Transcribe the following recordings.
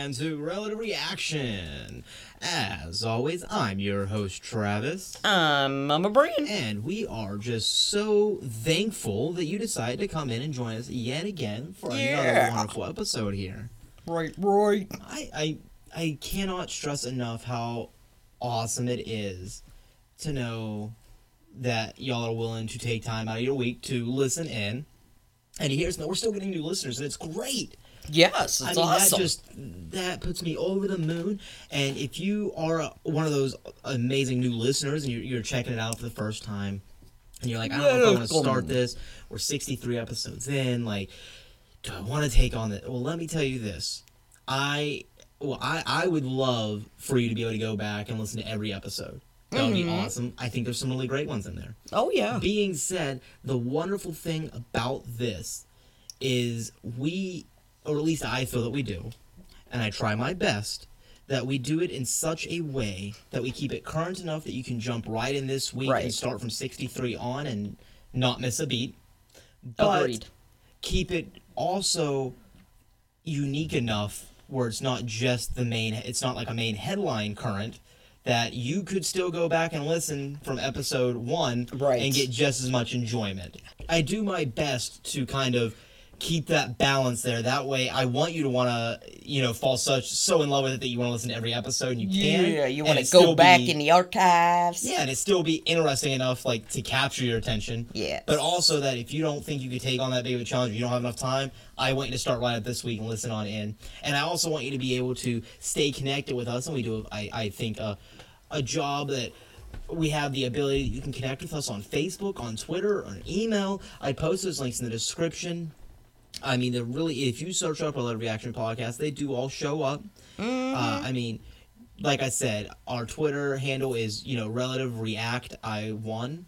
again to Relative Reaction. As always, I'm your host, Travis. Um, I'm Mama Brian. And we are just so thankful that you decided to come in and join us yet again for another wonderful episode here. Right, right. I, I I cannot stress enough how awesome it is to know that y'all are willing to take time out of your week to listen in. And here's no, we're still getting new listeners, and it's great. Yes, it's I mean, awesome. that just that puts me over the moon. And if you are a, one of those amazing new listeners and you're, you're checking it out for the first time, and you're like, I don't know if I want to start this. We're 63 episodes in. Like, do I want to take on it? Well, let me tell you this. I well, I I would love for you to be able to go back and listen to every episode. That would be Mhm. awesome. I think there's some really great ones in there. oh yeah. Being said, the wonderful thing about this is we, or at least I feel that we do, and I try my best, that we do it in such a way that we keep it current enough that you can jump right in this week and start from 63 on and not miss a beat. But Agreed. keep it also unique enough where it's not just the main it's not like a main headline current that you could still go back and listen from episode 1 Right. and get just as much enjoyment. I do my best to kind of keep that balance there. That way I want you to want to, you know, fall such so in love with it that you want to listen to every episode and you can. Yeah, you want to go back be- in the archives. yeah, and it still be interesting enough, like to capture your attention. Yeah. But also that if you don't think you could take on that big of a challenge, you don't have enough time, I want you to start right up this week and listen on in. And I also want you to be able to stay connected with us, and we do, I, I think, a, a job that we have the ability you can connect with us on Facebook, on Twitter, on email. I post those links in the description. I mean, they're really, if you search up Relative Reaction Podcast, they do all show up. Mm-hmm. Uh, I mean, like I said, our Twitter handle is, you know, relative react I one.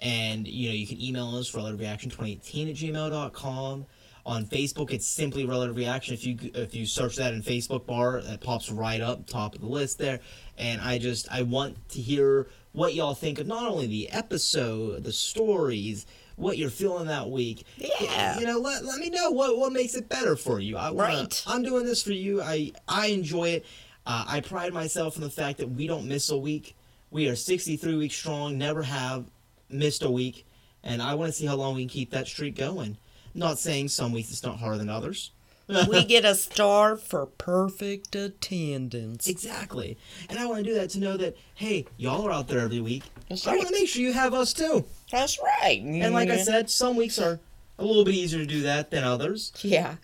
And, you know, you can email us, relative reaction 2018 at gmail.com. On Facebook, it's simply relative reaction. If you if you search that in Facebook bar, that pops right up top of the list there. And I just I want to hear what y'all think of not only the episode, the stories, what you're feeling that week. Yeah. You know, let, let me know what what makes it better for you. I wanna, Right. I'm doing this for you. I I enjoy it. Uh, I pride myself in the fact that we don't miss a week. We are 63 weeks strong. Never have missed a week, and I want to see how long we can keep that streak going. Not saying some weeks it's not harder than others. we get a star for perfect attendance. Exactly. And I want to do that to know that hey, y'all are out there every week. That's I right. want to make sure you have us too. That's right. And like I mm-hmm. said, some weeks are a little bit easier to do that than others. yeah.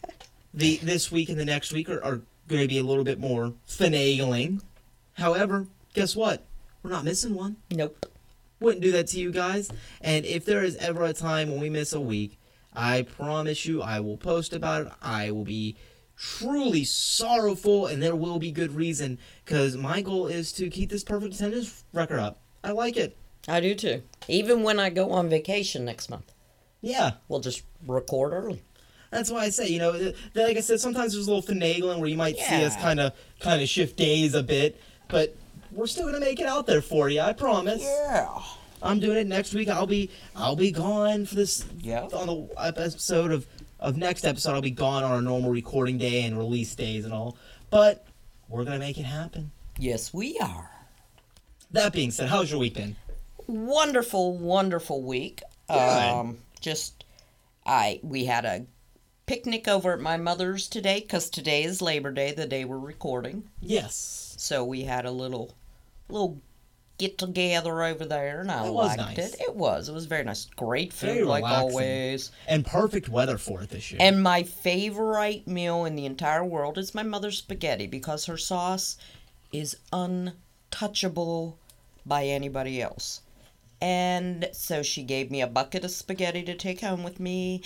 the this week and the next week are, are going to be a little bit more finagling. However, guess what? We're not missing one. Nope. Wouldn't do that to you guys. And if there is ever a time when we miss a week, I promise you I will post about it. I will be truly sorrowful, and there will be good reason because my goal is to keep this perfect attendance record up. I like it. I do too. Even when I go on vacation next month, Yeah. we'll just record early. That's why I say, you know, like I said, sometimes there's a little finagling where you might see us kind of kind of shift days a bit, but we're still gonna make it out there for you. I promise. Yeah. I'm doing it next week. I'll be I'll be gone for this Yeah. on the episode of of next episode. I'll be gone on our normal recording day and release days and all, but we're gonna make it happen. Yes, we are. That being said, how's your week been? Wonderful, wonderful week. Um, just I we had a picnic over at my mother's today because today is Labor Day, the day we're recording. Yes. So we had a little little get together over there, and I That was liked nice. it. It was. It was very nice. Great food, Very like relaxing. always. And perfect weather for it this year. And my favorite meal in the entire world is my mother's spaghetti because her sauce is untouchable by anybody else. And so she gave me a bucket of spaghetti to take home with me.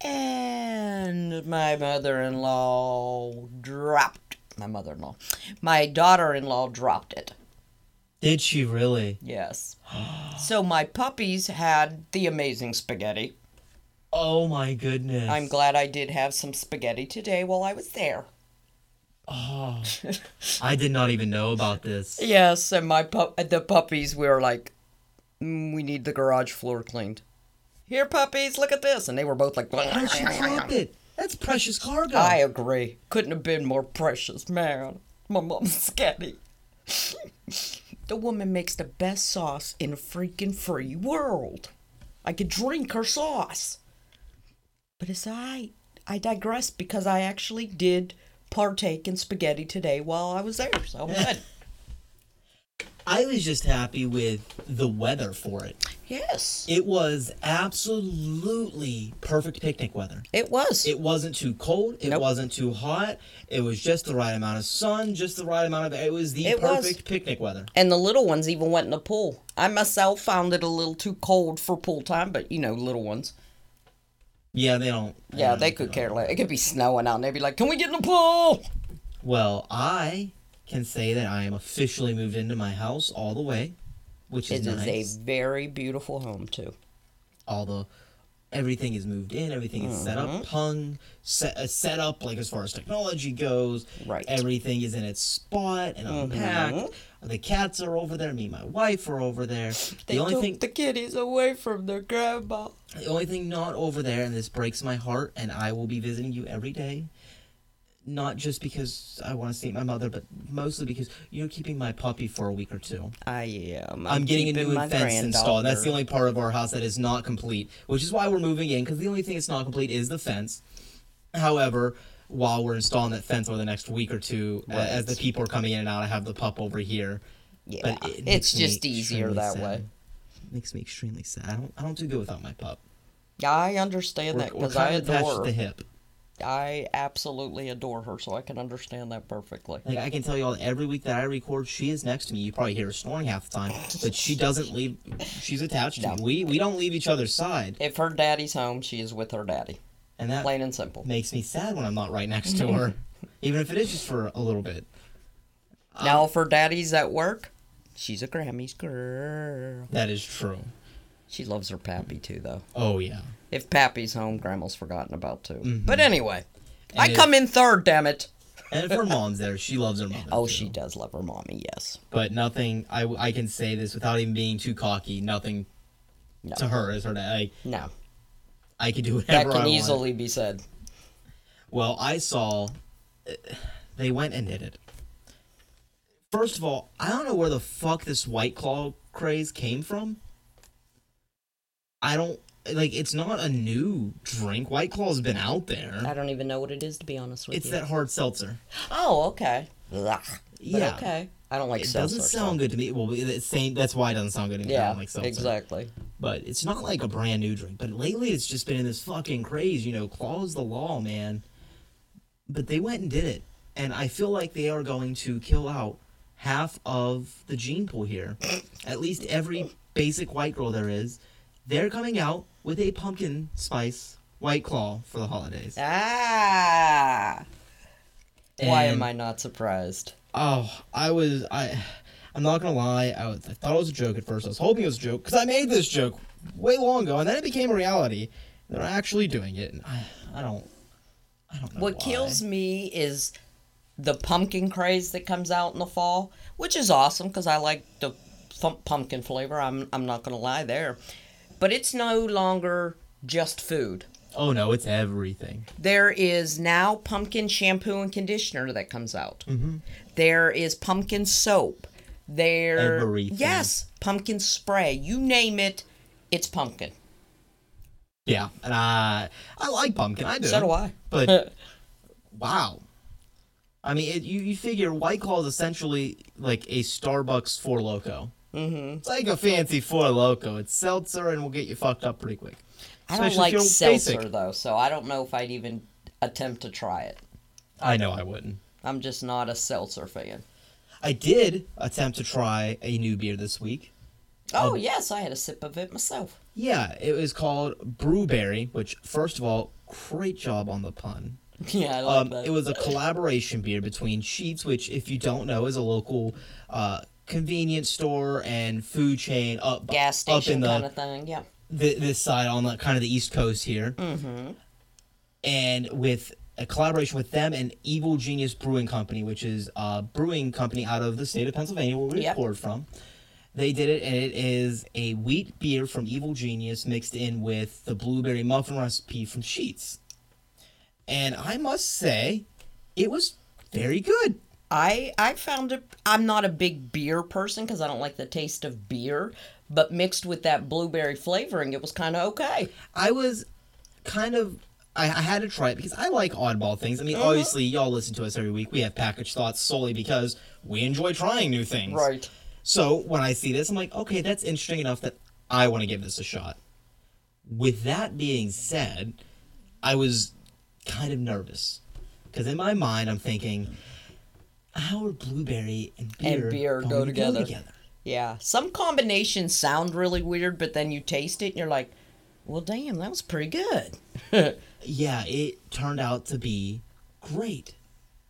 And my mother in law dropped my mother in law. My daughter in law dropped it. Did she really? Yes. so my puppies had the amazing spaghetti. Oh my goodness. I'm glad I did have some spaghetti today while I was there. Oh, I did not even know about this. Yes, and my pup, the puppies were like, "Mm, Mm, "We need the garage floor cleaned." Here, puppies, look at this, and they were both like, Why don't you drop it? That's precious cargo. I agree. Couldn't have been more precious, man. My mom's scatty. the woman makes the best sauce in the freaking free world. I could drink her sauce. But as I. I digress because I actually did partake in spaghetti today while I was there. So I'm good. I was just happy with the weather for it. yes, It was absolutely perfect picnic weather. it was. It wasn't too cold. It Nope. wasn't too hot. It was just the right amount of sun, just the right amount of. It was the It was. perfect picnic weather. And the little ones even went in the pool. I myself found it a little too cold for pool time, but you know, little ones. Yeah, they don't. Yeah, don't they could care less. It could be snowing out and they'd be like, Can we get in the pool? Well, I can say that I am officially moved into my house all the way, which is It is nice. a very beautiful home, too. all the everything is moved in, everything is set Mm-hmm. up, hung, set uh, set up like as far as technology goes. Right. Everything is in its spot and unpacked. Mm-hmm. The cats are over there. Me and my wife are over there. They the only took thing, the kitties away from their grandma. the only thing not over there, and this breaks my heart, and I will be visiting you every day. Not just because I want to see my mother, but mostly because you're keeping my puppy for a week or two. I am. I'm, getting a new fence installed. That's the only part of our house that is not complete, which is why we're moving in. Because the only thing that's not complete is the fence. However, while we're installing that fence over the next week or two, a- as the people are coming in and out, I have the pup over here. Yeah, it it's just easier that sad. way. It makes me extremely sad. I don't. I don't do good without my pup. I understand We're, that because I kind of attached adore the hip. I absolutely adore her, so I can understand that perfectly. Like I can tell you all, every week that I record, she is next to me. You probably hear her snoring half the time, but she doesn't leave. She's attached to No. me. We we don't leave each other's side, If her daddy's home, she is with her daddy. and that Plain and simple. makes me sad when I'm not right next to her, even if it is just for a little bit. now, uh, if her daddy's at work, she's a Grammys girl. That is true. She loves her pappy too, though. Oh yeah. If Pappy's home, Grandma's forgotten about too. But anyway, I Mm-hmm. If- come in third, damn it. And if her mom's there, she loves her mom. Oh, too. she does love her mommy, yes. But nothing. I I can say this without even being too cocky. Nothing No. to her is her. dad. I No, I can do that whatever I can want. easily be said. Well, I saw uh, they went and did it. First of all, I don't know where the fuck this White Claw craze came from. I don't like. It's not a new drink. White Claw's been out there. I don't even know what it is, to be honest with It's you. It's that hard seltzer. Oh, okay. Yeah. okay. I don't like It seltzer. doesn't so- sound good to me. Well, it's same. That's why it doesn't sound good to me. I Yeah, don't like seltzer. exactly. But it's not like a brand new drink. But lately, it's just been in this fucking craze. You know, Claw's the law, man. But they went and did it, and I feel like they are going to kill out half of the gene pool here. At least every basic white girl there is, they're coming out with a pumpkin spice white claw for the holidays. Ah. Why am I not surprised? Oh, I was I. I'm not gonna lie. I, was, I thought it was a joke at first. I was hoping it was a joke because I made this joke way long ago, and then it became a reality. They're actually doing it, and I, I don't, I don't know. What why. kills me is the pumpkin craze that comes out in the fall, which is awesome because I like the th- pumpkin flavor. I'm I'm not gonna lie there, but it's no longer just food. Oh no, it's everything. There is now pumpkin shampoo and conditioner that comes out. Mm-hmm. There is pumpkin soap. There, Everything. yes, pumpkin spray. You name it, it's pumpkin. Yeah, and I, I like pumpkin. I do. So do I. But wow, I mean, it, you you figure White Claw is essentially like a Starbucks Four Loco. Mm-hmm. It's like a fancy Four Loco. It's seltzer and will get you fucked up pretty quick. I don't Especially like seltzer basic. though, so I don't know if I'd even attempt to try it. I know I wouldn't. I'm just not a seltzer fan. I did attempt to try a new beer this week. Oh, yes, I had a sip of it myself. Yeah, it was called Brewberry, which, first of all, great job on the pun. Yeah, I like Um, that. it was a collaboration beer between Sheetz, which, if you don't know, is a local uh, convenience store and food chain up gas station up in the kind of thing. Yeah. thi- this side on the kind of the East Coast here, Mm-hmm. and with a collaboration with them and Evil Genius Brewing Company, which is a brewing company out of the state of Pennsylvania where we Yep. record from. They did it, and it is a wheat beer from Evil Genius mixed in with the blueberry muffin recipe from Sheetz. and I must say, it was very good. I I found it. I'm not a big beer person because I don't like the taste of beer, but mixed with that blueberry flavoring, it was kind of okay. I was kind of. I, I had to try it because I like oddball things. I mean, mm-hmm. obviously, y'all listen to us every week. We have package thoughts solely because we enjoy trying new things. Right. So when I see this, I'm like, okay, that's interesting enough that I want to give this a shot. With that being said, I was kind of nervous because in my mind, I'm thinking, how are blueberry and beer, And beer go to together. Yeah, some combinations sound really weird, but then you taste it and you're like, well, damn, that was pretty good. yeah, it turned out to be great.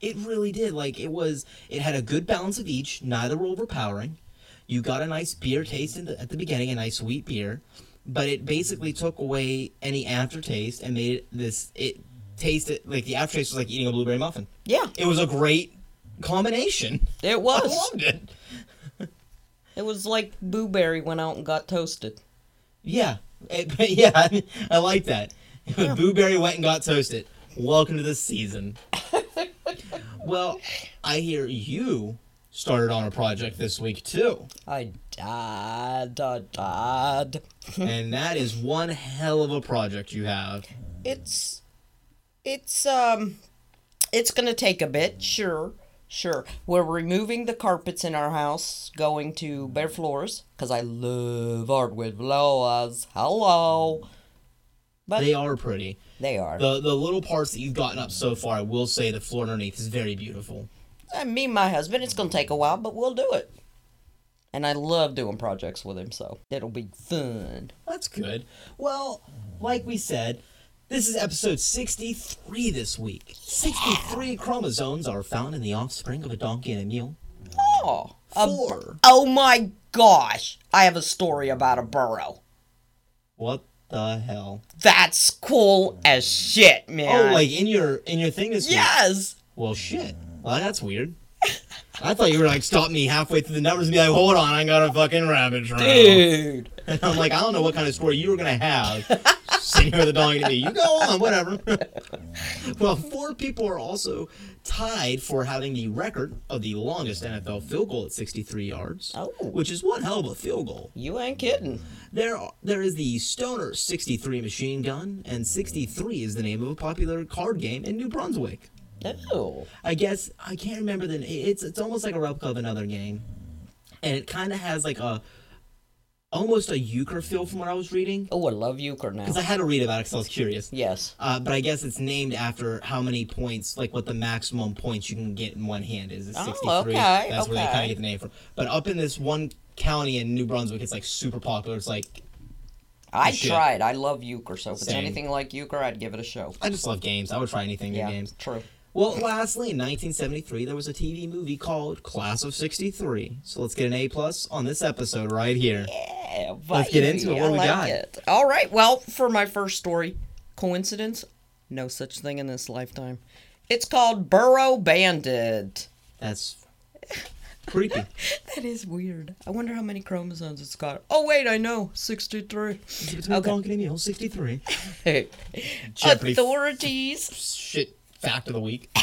It really did. Like it was, it had a good balance of each. Neither were overpowering. You got a nice beer taste in the, at the beginning, a nice sweet beer, but it basically took away any aftertaste and made it this. It tasted like the aftertaste was like eating a blueberry muffin. Yeah, It was a great combination. it was. I loved it. It was like Blueberry went out and got toasted. Yeah, It- yeah, I like that. Blueberry went and got toasted. Welcome to the season. well, I hear you started on a project this week too, I died, I died. and that is one hell of a project you have. It's, it's, um, it's gonna take a bit, sure, sure. We're removing the carpets in our house, going to bare floors, because I love hardwood floors. Hello. But They are pretty. they are. The the little parts that you've gotten up so far, I will say the floor underneath is very beautiful. Uh, me and my husband, it's gonna take a while, but we'll do it. And I love doing projects with him, so it'll be fun. That's good. Well, like we said, this is episode 63 this week. 63 chromosomes are found in the offspring of a donkey and a mule. Oh, a Four. oh my gosh! I have a story about a burro. What the hell? That's cool as shit, man. Oh, like in your in your thing this week. yes. Well, shit. Well, that's weird. I thought you were like stop me halfway through the numbers and be like, hold on, I got a fucking rabbit trail. Dude. And I'm like, I don't know what kind of story you were gonna have. Sitting here with a donkey to me. You go on, whatever. well, four people are also tied for having the record of the longest NFL field goal at 63 yards. Oh. Which is one hell of a field goal. You ain't kidding. There, are, there is the Stoner 63 machine gun, and 63 is the name of a popular card game in New Brunswick. Oh. I guess I can't remember the. It's it's almost like a replica of another game, and it kind of has like a almost a euchre feel from what I was reading. Oh, I love euchre now. Because I had to read about it because I was curious. Yes. Uh, but I guess it's named after how many points, like what the maximum points you can get in one hand is. It's Oh, 63. okay, That's where they kind of get the name from. But up in this one county in New Brunswick, it's like super popular. It's like I shit. tried. I love euchre, so if it's anything like euchre, I'd give it a show. I just love games. I would try anything Yeah, in games. true. Well, lastly, in 1973, there was a TV movie called Class of 63. So let's get an A plus on this episode right here. Yeah, Let's get into it. What I we like got? It. All right. Well, for my first story, coincidence? No such thing in this lifetime. It's called Burro Bandit. That's creepy. That is weird. I wonder how many chromosomes it's got. Oh wait, I know, sixty-three. Between Okay. Donkey and Mule, 63. Jeopardy Authorities. shit fact of the week.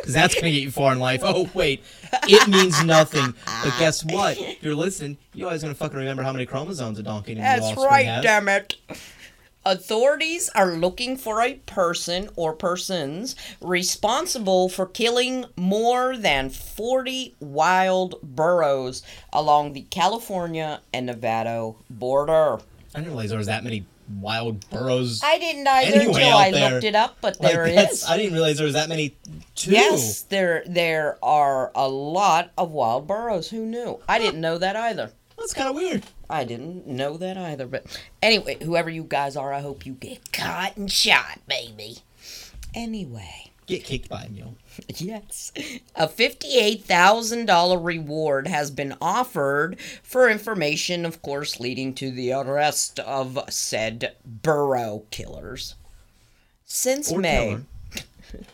Because that's going to get you far in life. Oh, wait. It means nothing. But guess what? If you're listening, you're always going to fucking remember how many chromosomes a donkey and That's right, has. damn it. Authorities are looking for a person or persons responsible for killing more than 40 wild burros along the California and Nevada border. I didn't realize there was that many wild burros. I didn't either Anyway, until I there. looked it up, but Like, there is. I didn't realize there was that many, too. Yes, there there are a lot of wild burros. Who knew? I didn't know that either. That's kind of weird. I didn't know that either. But anyway, whoever you guys are, I hope you get caught and shot, baby. Anyway, Get kicked by a mule. yes. A $58,000 reward has been offered for information, of course, leading to the arrest of said burro killers. Since Or May. killer.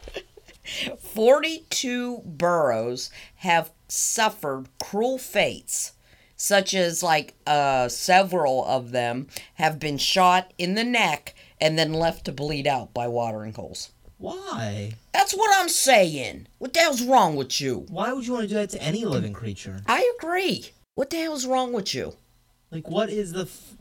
42 burros have suffered cruel fates, such as like uh, several of them have been shot in the neck and then left to bleed out by watering holes. Why? That's what I'm saying. What the hell's wrong with you? Why would you want to do that to any living creature? I agree. What the hell's wrong with you? Like, what is the? F-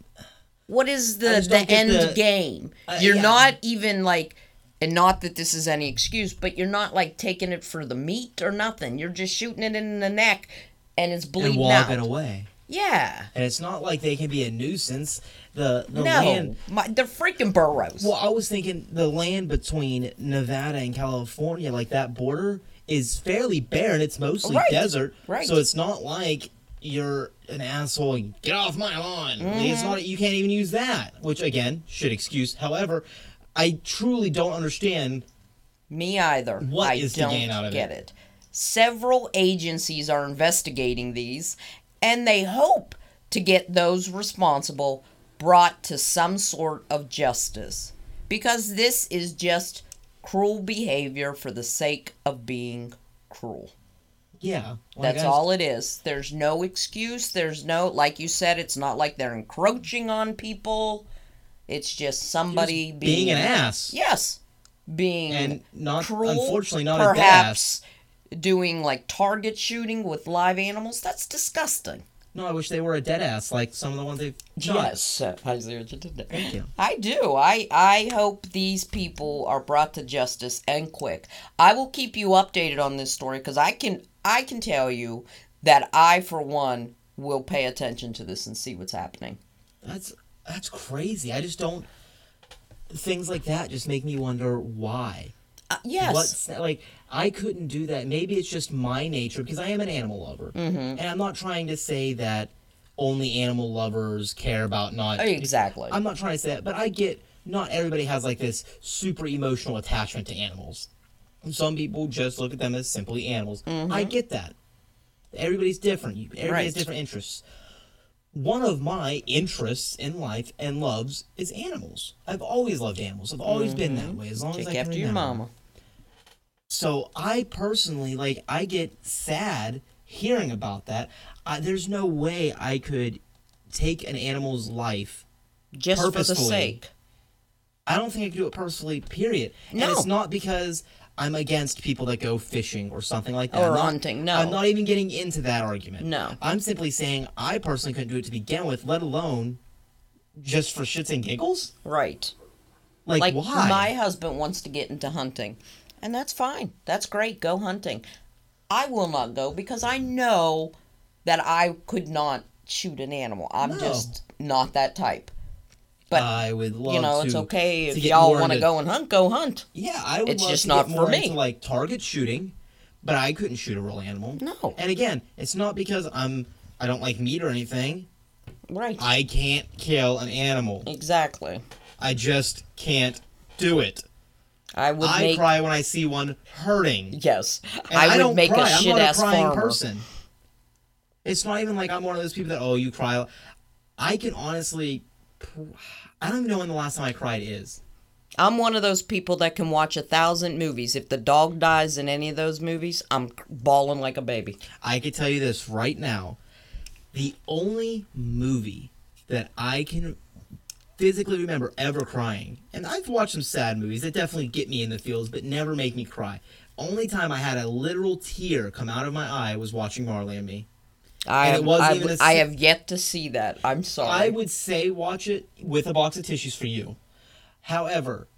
What is the the end the- game? Uh, you're yeah. not even like and not that this is any excuse, but you're not like taking it for the meat or nothing. You're just shooting it in the neck and it's and bleeding walking out. away. Yeah. And it's not like they can be a nuisance. The the no. land. My, they're freaking burros. Well, I was thinking the land between Nevada and California, like that border, is fairly barren. It's mostly Right, desert. right. So it's not like you're an asshole. and Get off my lawn. Like, It's mm-hmm. not. You can't even use that. Which again should excuse. However, I truly don't understand. Me either. What I is the don't gain out of get it? it. Several agencies are investigating these, and they hope to get those responsible brought to some sort of justice. Because this is just cruel behavior for the sake of being cruel. Yeah, like, That's all it is. There's no excuse. There's no, like you said, it's not like they're encroaching on people. It's just somebody Just being, being an ass. Yes, being and not cruel, unfortunately not perhaps doing like target shooting with live animals. That's disgusting. No, I wish they were a dead ass like some of the ones they've. Yes, I see what you did there. Thank you. I do. I I hope these people are brought to justice and quick. I will keep you updated on this story because I can I can tell you that I for one will pay attention to this and see what's happening. That's that's crazy. I just don't. Things like that just make me wonder why. Uh, yes. What's that, like? I couldn't do that. Maybe it's just my nature because I am an animal lover, mm-hmm. and I'm not trying to say that only animal lovers care about not. Exactly. I'm not trying to say that, but I get not everybody has like this super emotional attachment to animals. Some people just look at them as simply animals. I get that. Everybody's different. Everybody has different interests. One of my interests in life and loves is animals. I've always loved animals. I've always been that way as long as Take I can after your remember. mama. So I personally like I get sad hearing about that. I, there's no way I could take an animal's life. Just for the sake. I don't think I could do it personally. Period. No. And it's not because I'm against people that go fishing or something like that. Or I'm not- hunting, no. I'm not even getting into that argument. No. I'm simply saying I personally couldn't do it to begin with, let alone just for shits and giggles. Right. Like, Like why? my husband wants to get into hunting, and that's fine. That's great. Go hunting. I will not go because I know that I could not shoot an animal. I'm No. just not that type. But I would love to. you know, it's okay if y'all want to go and hunt. Go hunt. Yeah, I would It's just to not for me. into like target shooting, but I couldn't shoot a real animal. No. And again, it's not because I'm I don't like meat or anything. Right. I can't kill an animal. exactly. I just can't do it. I would I make cry when I see one hurting. yes. And I I, would don't make cry. a shit ass a crying farmer. person. It's not even like I'm one of those people that oh you cry. I can honestly, I don't even know when the last time I cried is. I'm one of those people that can watch a thousand movies. If the dog dies in any of those movies, I'm bawling like a baby. I can tell you this right now. The only movie that I can physically remember ever crying, and I've watched some sad movies that definitely get me in the feels, but never make me cry. Only time I had a literal tear come out of my eye was watching Marley and Me. I, And it wasn't I, even a I si- have yet to see that. I'm sorry. I would say watch it with a box of tissues for you. However,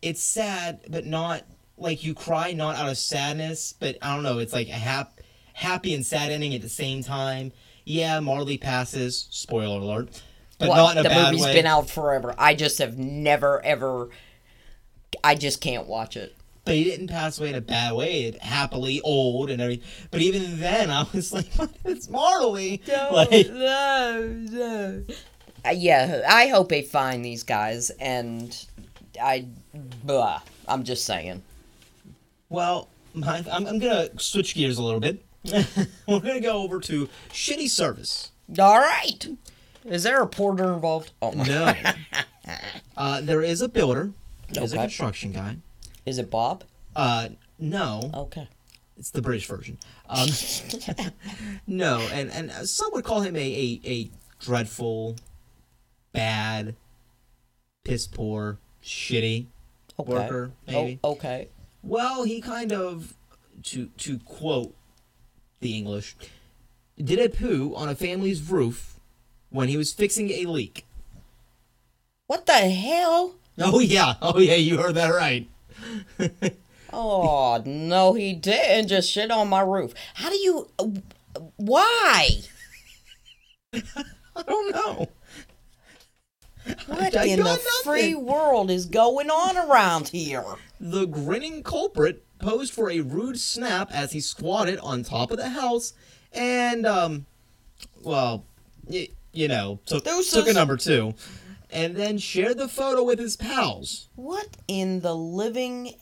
it's sad, but not like you cry not out of sadness, but I don't know. It's like a hap- happy and sad ending at the same time. Yeah, Marley passes. Spoiler alert, but What? not in a the movie's way. been out forever. I just have never ever. I just can't watch it. But he didn't pass away in a bad way. It happily old and everything. But even then, I was like, "It's Marley." like, no, no. Uh, yeah, I hope they find these guys, and I, blah, I'm just saying. Well, my, I'm, I'm gonna switch gears a little bit. We're gonna go over to shitty service. All right. Is there a porter involved? Oh my. No, uh, there is a builder. There's a Okay. construction guy. Is it Bob? Uh, no, Okay. it's the British version. Um, no, and and some would call him a a, a dreadful, bad, piss poor, shitty. Okay. worker, maybe. Oh, okay. Well, he kind of, to to quote the English, did a poo on a family's roof when he was fixing a leak. What the hell? Oh yeah, oh yeah, you heard that right. Oh no, he didn't just shit on my roof. How do you? Why? I don't know. What I in the got free world is going on around here? The grinning culprit posed for a rude snap as he squatted on top of the house and, um, well, y- you know, took, Deuces. took a number two, and then shared the photo with his pals. What in the living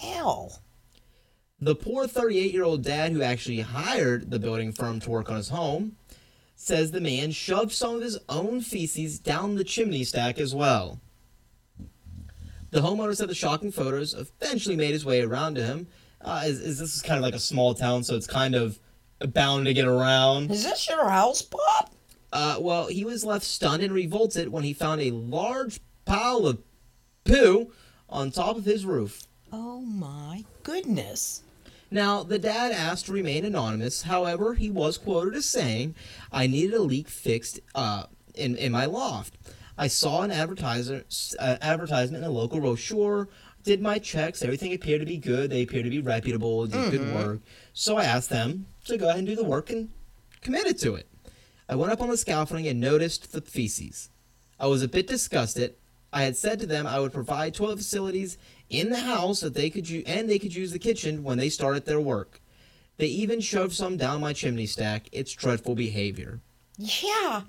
hell? The poor 38 year old dad who actually hired the building firm to work on his home says the man shoved some of his own feces down the chimney stack as well. The homeowner said the shocking photos eventually made his way around to him. Uh, is, is this is kind of like a small town, so it's kind of bound to get around. Is this your house, Pop? Uh, well, he was left stunned and revolted when he found a large pile of poo on top of his roof. Oh my goodness. Now, the dad asked to remain anonymous. However, he was quoted as saying, "I needed a leak fixed uh, in in my loft. I saw an advertiser uh, advertisement in a local brochure. Did my checks. Everything appeared to be good. They appeared to be reputable. Did good work. So I asked them to go ahead and do the work and committed to it. I went up on the scaffolding and noticed the feces. I was a bit disgusted. I had said to them I would provide toilet facilities in the house that they could use, and they could use the kitchen when they started their work. They even shoved some down my chimney stack. It's dreadful behavior. Yeah.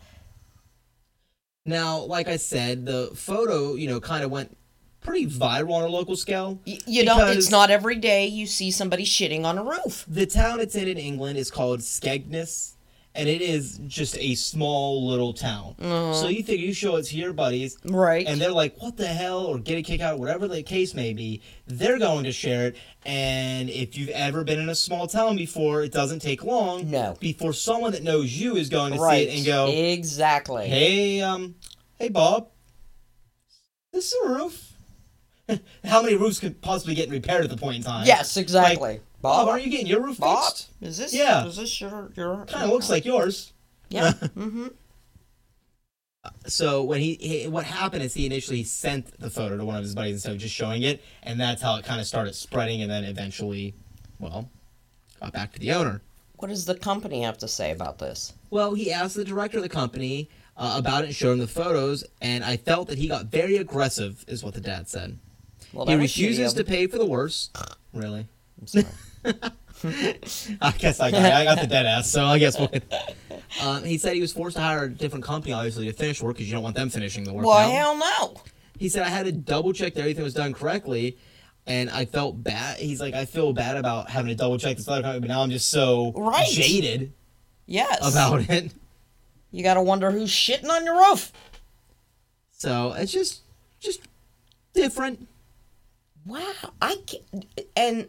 Now, like I said, the photo, you know, kind of went pretty viral on a local scale. Y- you know, it's not every day you see somebody shitting on a roof. The town it's in in England is called Skegness, and it is just a small little town. So you think you show it to your buddies, Right. and they're like, "What the hell?" or get a kick out, whatever the case may be. They're going to share it, and if you've ever been in a small town before, it doesn't take long. No. Before someone that knows you is going to right. see it and go, Exactly. "Hey, um, hey, Bob, this is a roof." How many roofs could possibly get repaired at the point in time? Yes, exactly. Like, Bob, aren't you getting your roof Bob, fixed? is this Yeah. is this your your Kind of looks like yours. Yeah. mm-hmm. So when he, he, what happened is he initially sent the photo to one of his buddies instead of just showing it, and that's how it kind of started spreading, and then eventually, well, got back to the owner. What does the company have to say about this? Well, he asked the director of the company uh, about it and showed him the photos, and I felt that he got very aggressive, is what the dad said. Well, he that was shitty refuses to pay for the worst. Really? I'm sorry. I guess I got, I got the dead ass, so I guess we'll. Um, he said he was forced to hire a different company, obviously, to finish work because you don't want them finishing the work. well, now. hell no. He said I had to double check that everything was done correctly, and I felt bad. He's like, I feel bad about having to double check this other company, but now I'm just so Right. jaded Yes. about it. You gotta wonder who's shitting on your roof. So it's just, just different. Wow. I can and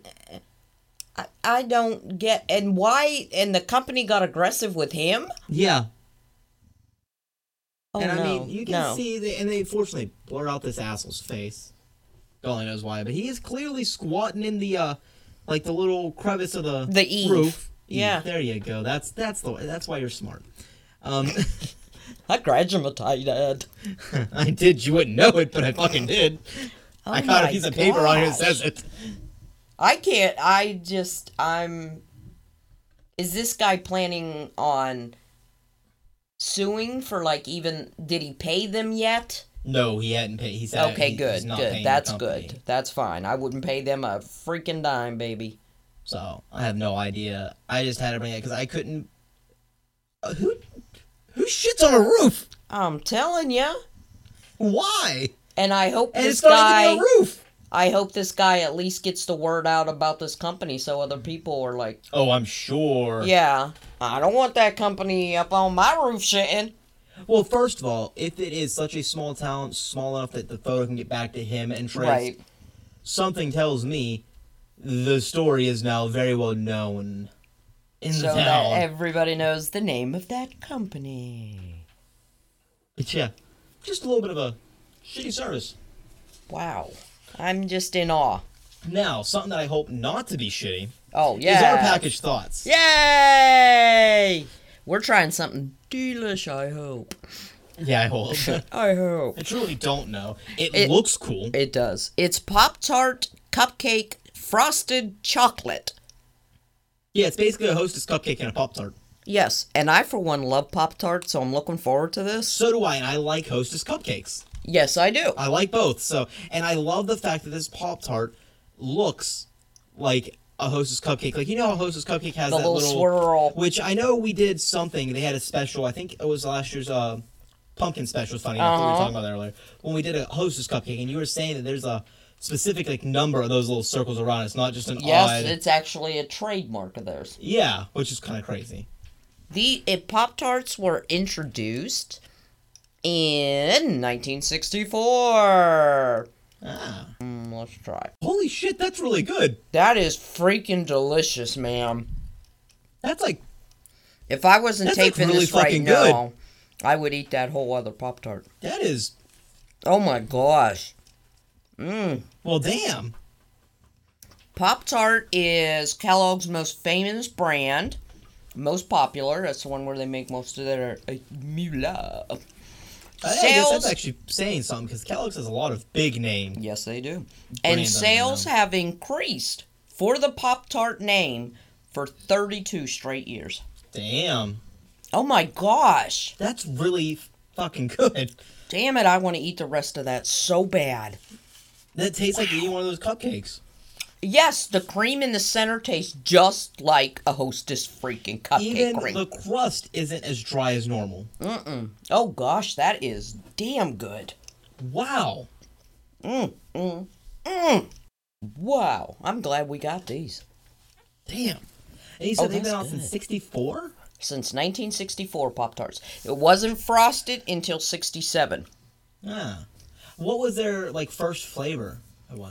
I, I don't get and why and the company got aggressive with him. Yeah, Oh and no. I mean, you can no. see, the, and they fortunately blur out this asshole's face. God only knows why, but he is clearly squatting in the, uh, like the little crevice of the The eave. roof. Yeah. there you go. That's that's the that's why you're smart. Um, I graduated. I did. You wouldn't know it, but I fucking did. Oh I got a piece of paper on here that says it. I can't. I just. I'm. Is this guy planning on suing for like even? Did he pay them yet? No, he hadn't paid. He said Okay, he- good, he's good. That's good. That's fine. I wouldn't pay them a freaking dime, baby. So I have no idea. I just had to bring it because I couldn't. Uh, who, who shits on a roof? I'm telling you. Why? And I hope And this it's guy. to be a roof. I hope this guy at least gets the word out about this company so other people are like, Oh, I'm sure. yeah, I don't want that company up on my roof shitting. Well, first of all, if it is such a small town, small enough that the photo can get back to him and trace, Right. something tells me the story is now very well known in So that everybody knows the name of that company. But yeah, just a little bit of a shitty service. Wow. I'm just in awe. Now, something that I hope not to be shitty Oh yeah. is our package thoughts. Yay! We're trying something delish. I hope. Yeah, I hope. I hope. I truly don't know. It, It- looks cool. It does. It's Pop Tart cupcake frosted chocolate. yeah, it's basically a Hostess cupcake and a Pop Tart. Yes, and I for one love Pop Tart, so I'm looking forward to this. So do I, and I like Hostess cupcakes. Yes, I do. I like both. So, and I love the fact that this Pop Tart looks like a Hostess cupcake. Like you know, how Hostess cupcake has The that little swirl. Which I know we did something. They had a special. I think it was last year's uh, pumpkin special. Funny enough, we were Uh-huh. talking about that earlier when we did a Hostess cupcake, and you were saying that there's a specific like number of those little circles around. It's not just an Yes, odd. it's actually a trademark of theirs. Yeah, which is kind of crazy. The Pop Tarts were introduced in 1964. Ah, Mm, let's try. holy shit, that's really good. That is freaking delicious, ma'am. That's like If I wasn't That's, like, taping really this right fucking good. now, I would eat that whole other Pop Tart. that is. Oh my gosh. Mmm. Well, damn. Pop Tart is Kellogg's most famous brand, most popular. That's the one where they make most of their uh, moolah. I, I guess Sales- that's actually saying something because Kellogg's has a lot of big name. Yes, they do. And sales have increased for the Pop Tart name for 32 straight years. Damn, Oh my gosh. that's really fucking good. Damn it, I want to eat the rest of that so bad. That tastes like eating one of those cupcakes. Yes, the cream in the center tastes just like a hostess freaking cupcake Even cream. the crust isn't as dry as normal. Mm-mm. Oh gosh, that is damn good. Wow. Mm, mm, mm. Wow, I'm glad we got these. Damn. And you said Oh, they've been out since '64. Since 1964, Pop Tarts. It wasn't frosted until 67. Ah. What was their like first flavor?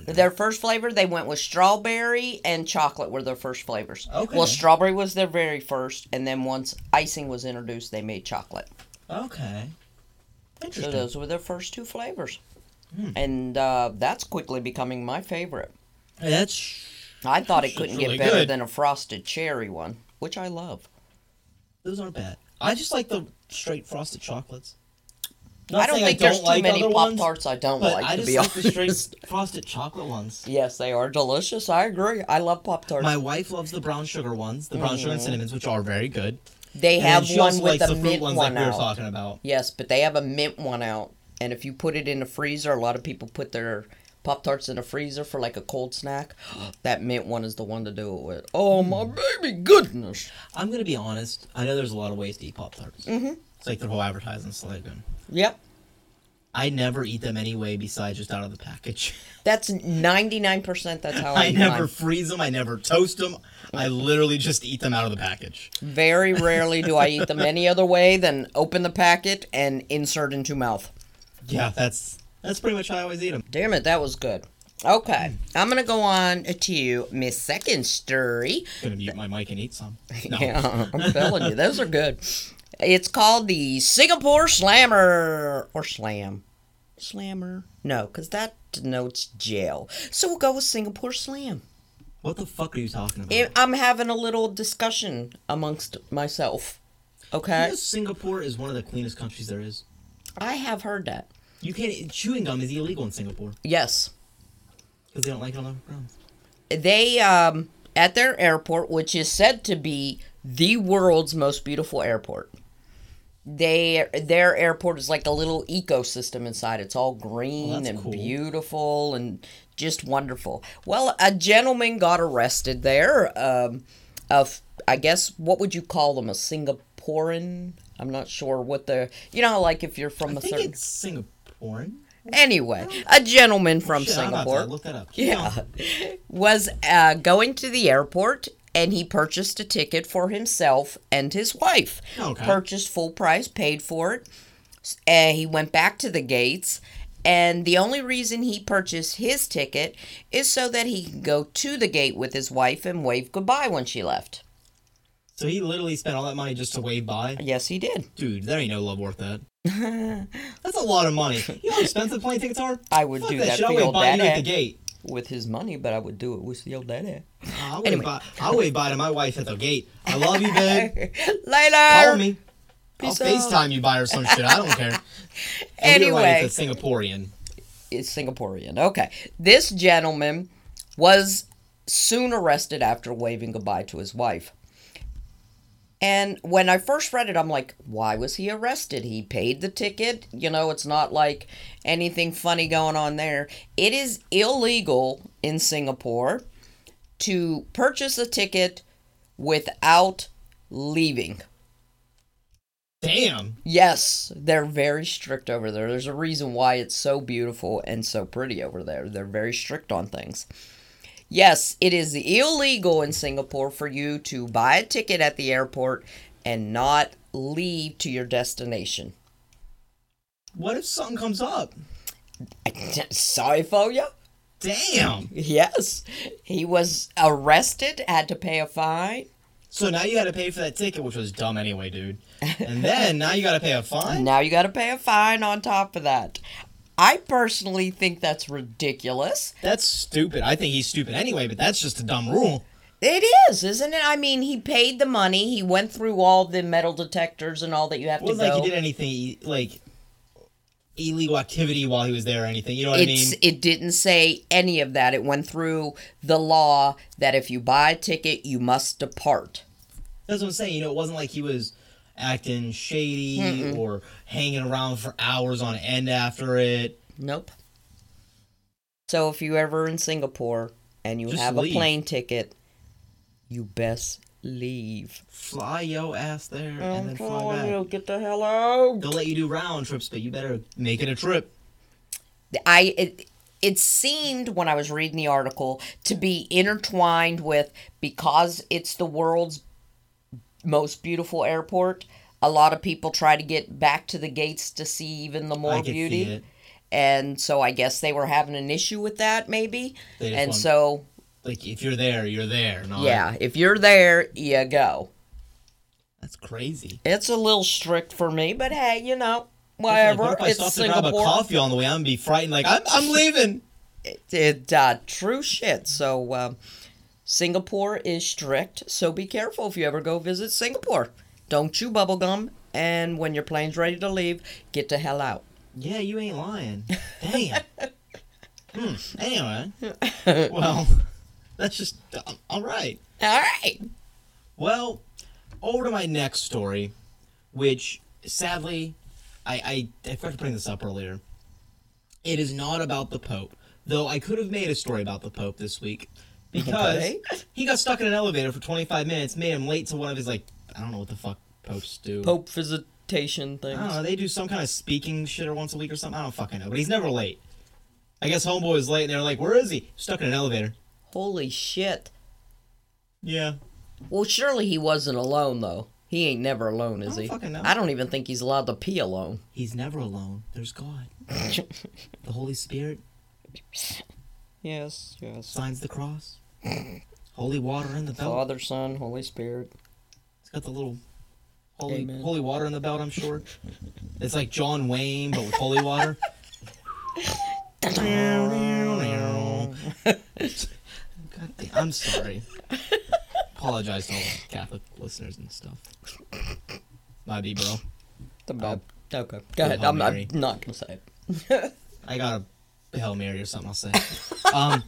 Their first flavor, they went with strawberry and chocolate were their first flavors. Okay. Well, strawberry was their very first, and then once icing was introduced, they made chocolate. Okay. Interesting. So those were their first two flavors. Hmm. And uh, that's quickly becoming my favorite. That's I thought it couldn't really get better good. than a frosted cherry one, which I love. those aren't bad. I just like the straight frosted chocolates. I Not don't saying think there's too many Pop Tarts I don't like, I to just be like the straight honest. frosted chocolate ones. Yes, they are delicious. I agree. I love Pop Tarts. My wife loves the brown sugar ones, the brown sugar and cinnamons, which are very good. They And have one with the the fruit mint ones one like we were talking about. Yes, but they have a mint one out. And if you put it in the freezer, a lot of people put their Pop Tarts in the freezer for like a cold snack. That mint one is the one to do it with. Oh my baby goodness. I'm gonna be honest. I know there's a lot of ways to eat Pop Tarts. Mm-hmm. It's like their whole advertising slogan. Yep. I never eat them anyway, besides just out of the package. That's 99% that's how I, I never mine. freeze them. I never toast them. I literally just eat them out of the package. Very rarely do I eat them any other way than open the packet and insert into mouth. Yeah, that's that's pretty much how I always eat them. Damn it, that was good. Okay, I'm gonna go on to Miss Second Story. Gonna mute my mic and eat some. No. Yeah, I'm telling you, those are good. It's called the Singapore Slammer or Slam, Slammer. No, because that denotes jail. So we'll go with Singapore Slam. What the fuck are you talking about? I'm having a little discussion amongst myself. You Okay, know Singapore is one of the cleanest countries there is. I have heard that. You can't chewing gum is illegal in Singapore Yes, because they don't like it on the ground. they um at their airport, which is said to be the world's most beautiful airport. They their airport is like a little ecosystem inside. It's all green that's and cool. beautiful and just wonderful. Well, a gentleman got arrested there. Um, of I guess what would you call them? A Singaporean? I'm not sure what the you know like if you're from I a think certain it's Singaporean. anyway a gentleman from Shit, about to Singapore. Look that up. Keep Yeah. was uh, going to the airport and he purchased a ticket for himself and his wife. Oh, okay. Purchased full price, paid for it. And eh, he went back to the gates. And the only reason he purchased his ticket is so that he can go to the gate with his wife and wave goodbye when she left. So he literally spent all that money just to wave by. Yes, he did. Dude, there ain't no love worth that. That's a lot of money. You know how expensive plane tickets are? I would Fuck do that that shit. I your would buy you at the gate. With his money, but I would do it with your daddy. I would Anyway. buy. I would buy to my wife at the gate. I love you, babe. Later. Call me. I'll Peace out. FaceTime you, buy or some shit. I don't care. And you're right, Anyway. it's a Singaporean. It's Singaporean. Okay. This gentleman was soon arrested after waving goodbye to his wife. And when I first read it, I'm like, why was he arrested? He paid the ticket. You know, it's not like anything funny going on there. It is illegal in Singapore to purchase a ticket without leaving. Damn. Yes, they're very strict over there. There's a reason why it's so beautiful and so pretty over there. They're very strict on things. Yes, it is illegal in Singapore for you to buy a ticket at the airport and not leave to your destination. What if something comes up? Sorry for you. Damn. Yes, he was arrested, had to pay a fine. So now you had to pay for that ticket, which was dumb anyway, dude. And then now you got to pay a fine. Now you got to pay a fine on top of that. I personally think that's ridiculous. That's stupid. I think he's stupid anyway, but that's just a dumb rule. It is, isn't it? I mean, he paid the money. He went through all the metal detectors and all that you have It to wasn't go. like he did anything like illegal activity while he was there or anything. You know what it's, I mean? It didn't say any of that. It went through the law that if you buy a ticket, you must depart. That's what I'm saying. You know, it wasn't like he was acting shady or hanging around for hours on end after it. Nope. So if you ever in Singapore and you Just have leave. a plane ticket, you best leave. Fly yo ass there and then fly back. you, get the hell out. They'll let you do round trips, but you better make it a trip. I it, it seemed when I was reading the article to be intertwined with because it's the world's most beautiful airport. A lot of people try to get back to the gates to see even the more beauty. it. And so I guess they were having an issue with that maybe. And want- so Like if you're there, you're there. No, yeah, if you're there, you go. that's crazy. It's a little strict for me, but hey, you know, Like, whatever. what if I it's stop to grab a coffee on the way? I'm gonna be frightened. Like I'm, I'm leaving. it uh, true shit. So um, Singapore is strict. So be careful if you ever go visit Singapore. Don't chew bubblegum, and when your plane's ready to leave, get the hell out. Yeah, you ain't lying. Damn. hmm. Anyway, well, that's just uh, all right. All right. Well, over to my next story, which sadly, I I, I forgot to bring this up earlier. It is not about the Pope, though I could have made a story about the Pope this week because he got stuck in an elevator for 25 minutes, made him late to one of his like I don't know what the fuck popes do. Pope visitation I don't know. They do some kind of speaking shit or once a week or something. I don't fucking know, but he's never late. I guess homeboy was late, and they're like, "Where is he?" Stuck in an elevator. Holy shit. Yeah. Well, surely he wasn't alone though. He ain't never alone, is don't he? fucking know. I don't even think he's allowed to pee alone. He's never alone. There's God. the Holy Spirit Yes, yes. signs the cross. Holy water in the belt. Father, Son, Holy Spirit. It's got the little holy Amen. holy water in the belt. I'm sure. It's like John Wayne, but with holy water. God damn, I'm sorry. Apologize to all Catholic listeners and stuff. My B, bro. The bad. okay, go ahead. I'm, I'm not gonna say it. I got a Hail Mary or something. I'll say. Um,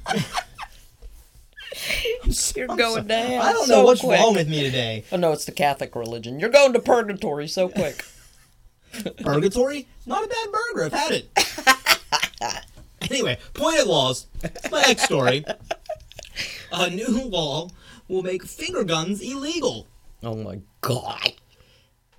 You're going down. I don't know so what's quick. wrong with me today. Oh no, it's the Catholic religion. You're going to purgatory so quick. Purgatory? Not a bad burger. I've had it. anyway, pointed laws. It's my next story. A new law will make finger guns illegal. oh my god.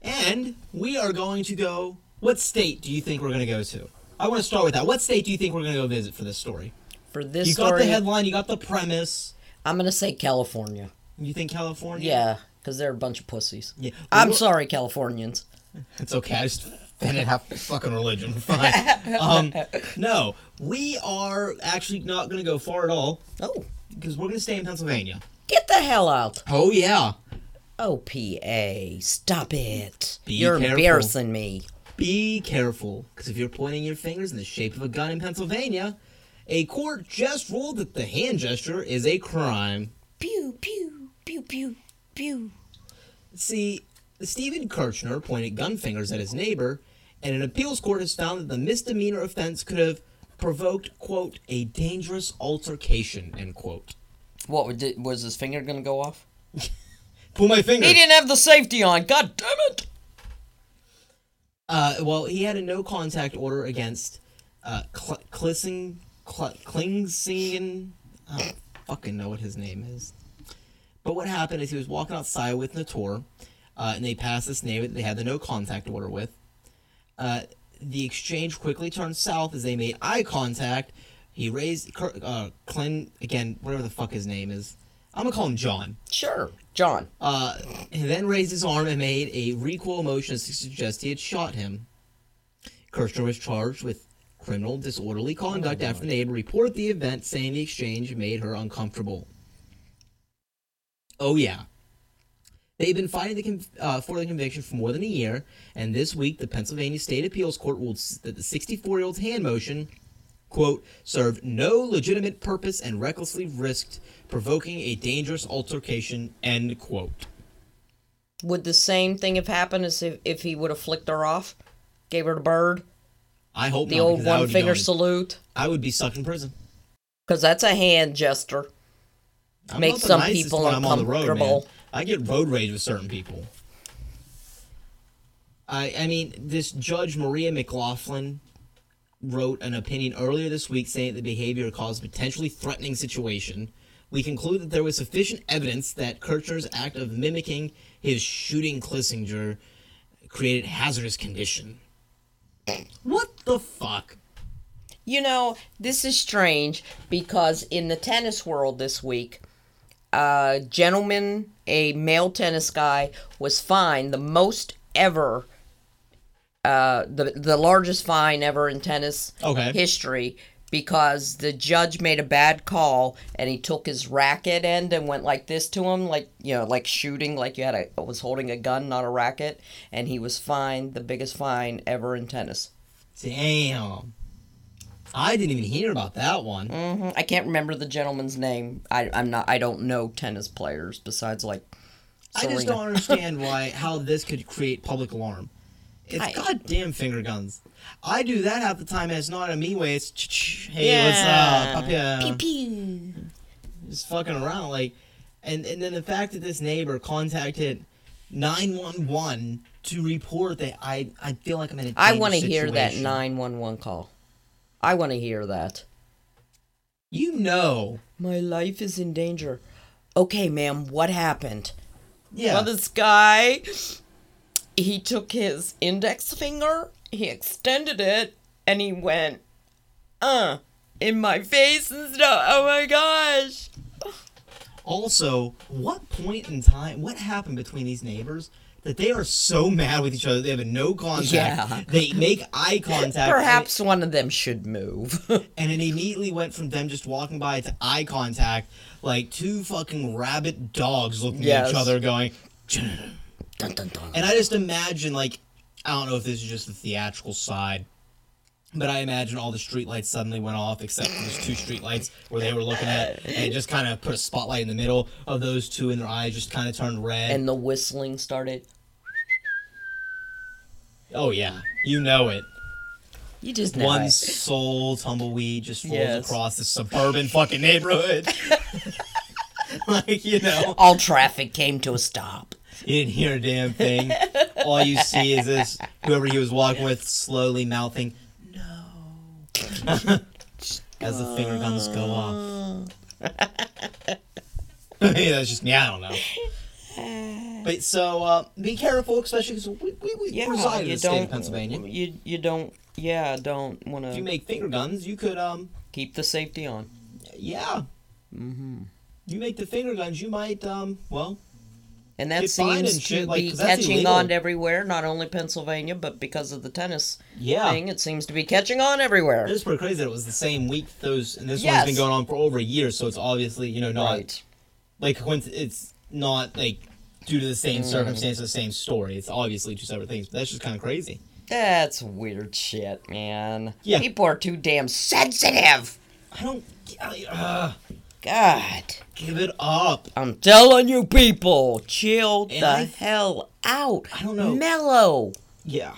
And we are going to go. What state do you think we're going to go to? I want to start with that. What state do you think we're going to go visit for this story? For this story. You got the headline, you got the premise. I'm gonna say California. You think California? Yeah, because they're a bunch of pussies. Yeah. I'm Well, sorry, Californians. It's okay. I just didn't have fucking religion. Fine. Um, no, we are actually not going to go far at all Oh, because we're going to stay in Pennsylvania. get the hell out. Oh yeah. OPA, stop it. Be You're careful. embarrassing me. be careful, because if you're pointing your fingers in the shape of a gun in Pennsylvania, a court just ruled that the hand gesture is a crime. Pew, pew, pew, pew, pew. See, Stephen Kirchner pointed gun fingers at his neighbor, and an appeals court has found that the misdemeanor offense could have provoked, quote, a dangerous altercation, end quote. What was his finger gonna go off? Pull my finger. He didn't have the safety on. God damn it! Uh, well, he had a no contact order against uh, Cl- Klissing, Cl- Klingsingen. I don't fucking know what his name is. But what happened is he was walking outside with Nator, uh, and they passed this name that they had the no contact order with. Uh, the exchange quickly turned south as they made eye contact. He raised uh, Clin again, whatever the fuck his name is. I'm gonna call him John. Sure, John. Uh, and then raised his arm and made a recoil motion to suggest he had shot him. Kirchner was charged with criminal disorderly conduct after the neighbor reported the event, saying the exchange made her uncomfortable. Oh yeah. They've been fighting the con- uh, for the conviction for more than a year, and this week the Pennsylvania State Appeals Court ruled that the 64-year-old's hand motion, quote, served no legitimate purpose and recklessly risked provoking a dangerous altercation, end quote. Would the same thing have happened as if, if he would have flicked her off? Gave her the bird? I hope The not, old one finger salute? I would be stuck in prison. Because that's a hand gesture. I'm Make not the some people when I'm on the road, uncomfortable. I get road rage with certain people. I I mean, this judge Maria McLaughlin wrote an opinion earlier this week saying that the behavior caused a potentially threatening situation. We conclude that there was sufficient evidence that Kirchner's act of mimicking his shooting Klissinger created hazardous condition. What the fuck? You know, this is strange because in the tennis world this week, a gentleman, a male tennis guy, was fined the most ever, uh, the the largest fine ever in tennis Okay. history because the judge made a bad call and he took his racket end and went like this to him, like you know, like shooting, like you had a was holding a gun, not a racket, and he was fined the biggest fine ever in tennis. Damn. I didn't even hear about that one. hmm I can't remember the gentleman's name. I, I'm not. I don't know tennis players besides like. Serena. I just don't understand why how this could create public alarm. It's I- goddamn finger guns. I do that half the time, and it's not a me way. It's hey, Yeah. what's up? Up ya? Pew pew. Just fucking around, like, and and then the fact that this neighbor contacted nine one one to report that I I feel like I'm in a I want to hear that nine one one call. I want to hear that. You know, My life is in danger. Okay, ma'am. What happened? yeah. Well, this guy, he took his index finger, he extended it, and he went, uh, in my face and stuff. Oh my gosh. Also, what point in time, what happened between these neighbors that they are so mad with each other? They have no contact. Yeah. They make eye contact. Perhaps one of them should move. And, and it immediately went from them just walking by to eye contact, like two fucking rabid dogs looking at each other, going. dun, dun, dun. And I just imagine, like, I don't know if this is just the theatrical side, but I imagine all the streetlights suddenly went off except for those two streetlights where they were looking at, and it just kind of put a spotlight in the middle of those two, and their eyes just kind of turned red. and the whistling started. oh yeah, you know it. You just know One it. soul tumbleweed just rolls Yes. across the suburban fucking neighborhood. like you know, All traffic came to a stop. You didn't hear a damn thing. All you see is this whoever he was walking with slowly mouthing "No," as the finger guns go off. yeah, that's just me. I don't know. But so uh, be careful, especially because we, we, we Yeah, reside in the state of don't. Pennsylvania. You you don't. Yeah, don't want to. If you make finger guns, you could um keep the safety on. yeah. Mm-hmm. You make the finger guns, you might um well And that seems to like, be catching illegal. on everywhere, not only Pennsylvania, but because of the tennis yeah. thing, it seems to be catching on everywhere. It's pretty crazy that it was the same week. Those and this Yes. one's been going on for over a year, so it's obviously you know not Right. like it's not like due to the Mm. same circumstance, the same story. It's obviously two separate things. But that's just kind of crazy. That's weird shit, man. Yeah. People are too damn sensitive. I don't. I, uh, God. give it up. I'm telling you, people, chill And the I- hell out. I don't know. Mellow. Yeah.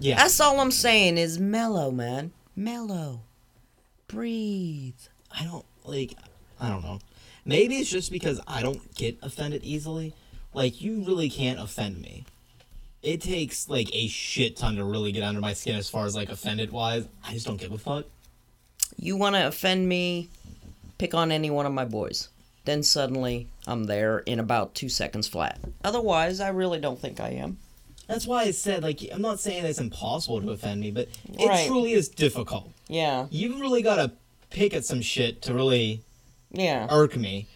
Yeah. That's all I'm saying is mellow, man. Mellow. Breathe. I don't like. I don't know. Maybe it's just because I don't get offended easily. Like you really can't offend me. It takes like a shit ton to really get under my skin as far as like offended wise. I just don't give a fuck. You want to offend me? Pick on any one of my boys. Then suddenly I'm there in about two seconds flat. Otherwise, I really don't think I am. That's why I said like I'm not saying it's impossible to offend me, but it Right. truly is difficult. Yeah. You've really got to pick at some shit to really Yeah. irk me.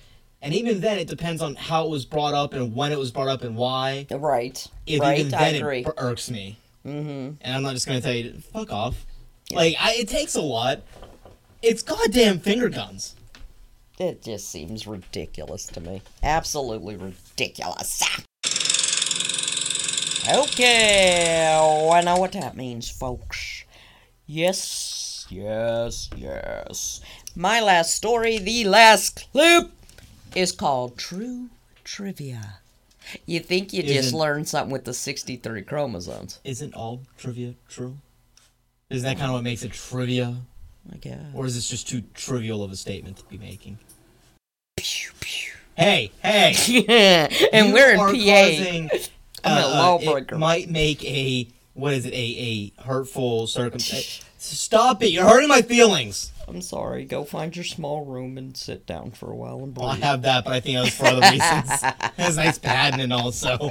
And even then, it depends on how it was brought up and when it was brought up and why. Right. If right. even I then agree. it irks me. mm-hmm. And I'm not just gonna tell you, fuck off. Like, I, it takes a lot. It's goddamn finger guns. It just seems ridiculous to me. Absolutely ridiculous. Okay, I know what that means, folks. Yes, yes, yes. My last story, the last clip, is called True Trivia. You think you just Isn't- learned something with the 63 chromosomes? Isn't all trivia true? Isn't that kind of what makes it trivia? I guess. Or is this just too trivial of a statement to be making? Pew, pew. Hey, hey! and you we're in PA. Causing, I'm a uh, uh. It might make a what is it? A a hurtful circumstance. Stop it! You're hurting my feelings. I'm sorry. Go find your small room and sit down for a while and breathe. Well, I have that, but I think that was for other reasons. It's nice padding also.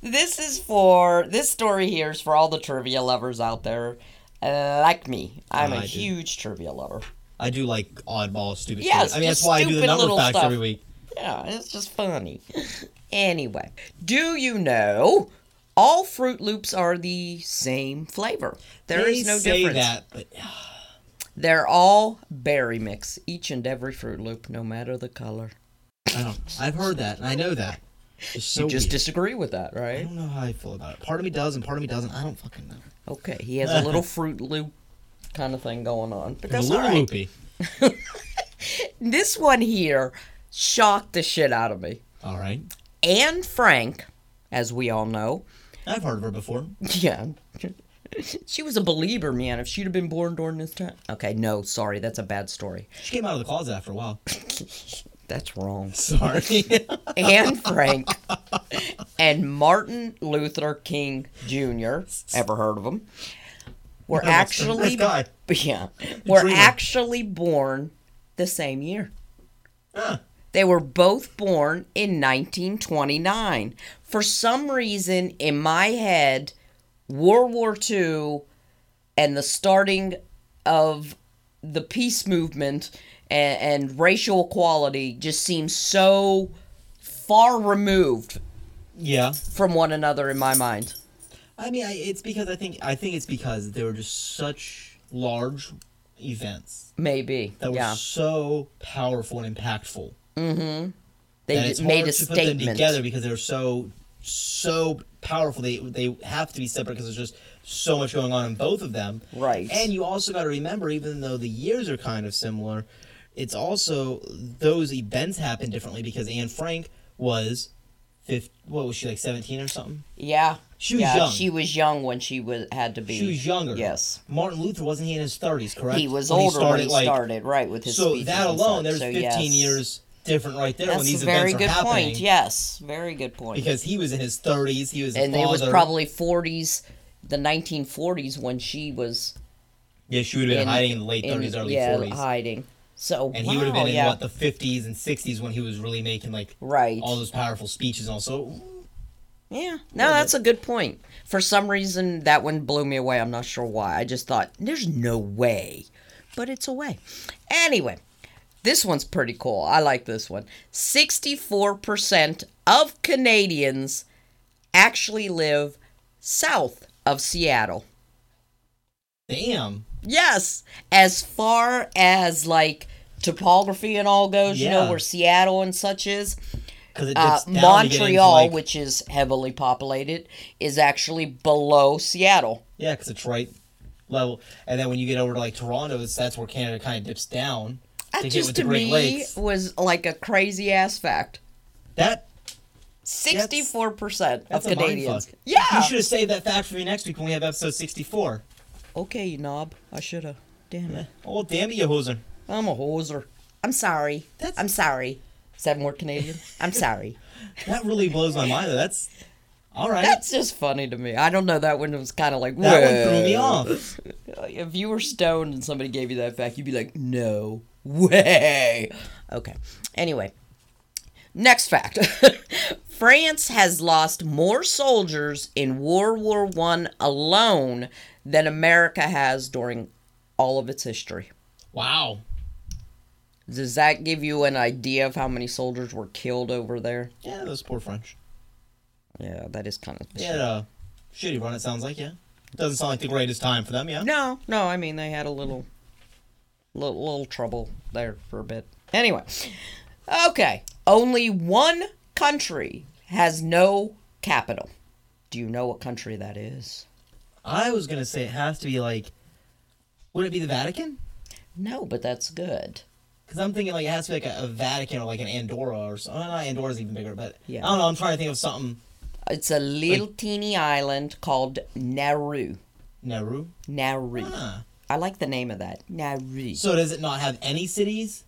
This is for this story here is for all the trivia lovers out there, uh, like me. I'm a I do. huge trivia lover. I do like oddball, stupid Yeah, shit. I mean, that's why I do the number facts stuff. every week. Yeah, it's just funny. anyway, do you know all Froot Loops are the same flavor? There they is no say difference. that, but They're all berry mix, each and every Froot Loop, no matter the color. I don't. I've heard that, and I know that. So you just weird. disagree with that, right? I don't know how I feel about it. Part of me does, and part of me doesn't. I don't fucking know. Okay, he has a little Froot Loop kind of thing going on, but that's a little all right. loopy. This one here shocked the shit out of me. All right, Anne Frank, as we all know, I've heard of her before. yeah. She was a believer, man. If she'd have been born during this time. Okay, no, sorry, that's a bad story. She came out of the closet after a while. That's wrong. Sorry. Anne Frank and Martin Luther King Jr. Ever heard of him? Were actually Nice yeah, were dreamer. actually born the same year. Huh. They were both born in 1929. For some reason, in my head, World War II and the starting of the peace movement and, and racial equality just seems so far removed Yeah. from one another in my mind. I mean, I, it's because I think I think it's because they were just such large events Maybe. that were yeah. so powerful and impactful. Mm-hmm. They that d- it's made hard a to put them statement. together because they're so so powerful. They they have to be separate because there's just so much going on in both of them. Right. And you also got to remember, even though the years are kind of similar, it's also those events happen differently because Anne Frank was, 50, what was she like seventeen or something? yeah. She was yeah, young. she was young when she was had to be. She was younger. Yes. Martin Luther wasn't he in his thirties? Correct. He was When older when he like- started, right, with his So that alone, there's so 15 yes. years different right there when That's these a very events good happening. point. Yes, very good point. Because he was in his 30s, he was and it was probably 40s, the 1940s when she was yeah, she would have been in, hiding in the late 30s, early forties. yeah, 40s. hiding. So and he would have been in yeah, what the 50s and 60s when he was really making like right. all those powerful speeches. And also, Yeah, no, that's a good point. For some reason, that one blew me away. I'm not sure why. I just thought, there's no way. But it's a way. Anyway, this one's pretty cool. I like this one. 64% of Canadians actually live south of Seattle. damn, Yes, as far as like topography and all goes, you know, where Seattle and such is, Uh, dips down to get into, Montreal, like- which is heavily populated, is actually below Seattle. Yeah, because it's right level. And then when you get over to like Toronto, that's where Canada kind of dips down That just to the Great me Lakes. was like a crazy ass fact. That Sixty-four percent of that's Canadians. Yeah. You should have saved that fact for me next week when we have episode sixty-four. Okay, you knob. I should have. Damn it. Oh damn it, you hoser! I'm a hoser. I'm sorry. That's- I'm sorry. Is that more Canadian? I'm sorry. That really blows my mind. That's all right. That's just funny to me. I don't know. That one was kind of like that one threw me off. If you were stoned and somebody gave you that fact, you'd be like, "No way." Okay. Anyway, next fact: France has lost more soldiers in World War One alone than America has during all of its history. Wow. Does that give you an idea of how many soldiers were killed over there? Yeah, those poor French. Yeah, that is kind of. Yeah, a shitty run. It sounds like yeah. Doesn't sound like the greatest time for them. Yeah. No, no, I mean they had a little, little, little trouble there for a bit. Anyway, okay. Only one country has no capital. Do you know what country that is? I was gonna say it has to be like. Would it be the Vatican? No, but that's good. Because I'm thinking like it has to be like a, a Vatican or like an Andorra or something. Not Andorra's even bigger, but Yeah. I don't know. I'm trying to think of something. It's a little teeny island called Nauru. Nauru. Nauru. Ah. I like the name of that. Nauru. So does it not have any cities?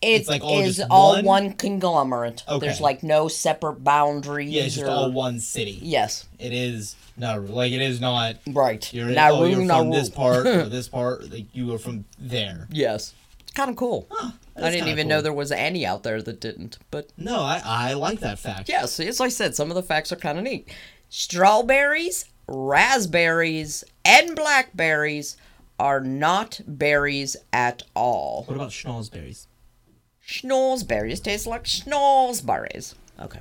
It it's like all is just all one? one conglomerate. Okay. There's like no separate boundaries. Yeah, it's just or... all one city. Yes, It is Nauru. Like it is not. right. You're, Nauru, oh, you're from this part or this part. Like you are from there. Yes. Kind of cool. Oh, I didn't even cool. know there was any out there that didn't. But No, I I like that fact. yes, as I said, some of the facts are kind of neat. Strawberries, raspberries, and blackberries are not berries at all. What about schnozberries? Schnozberries taste like schnozberries. Okay.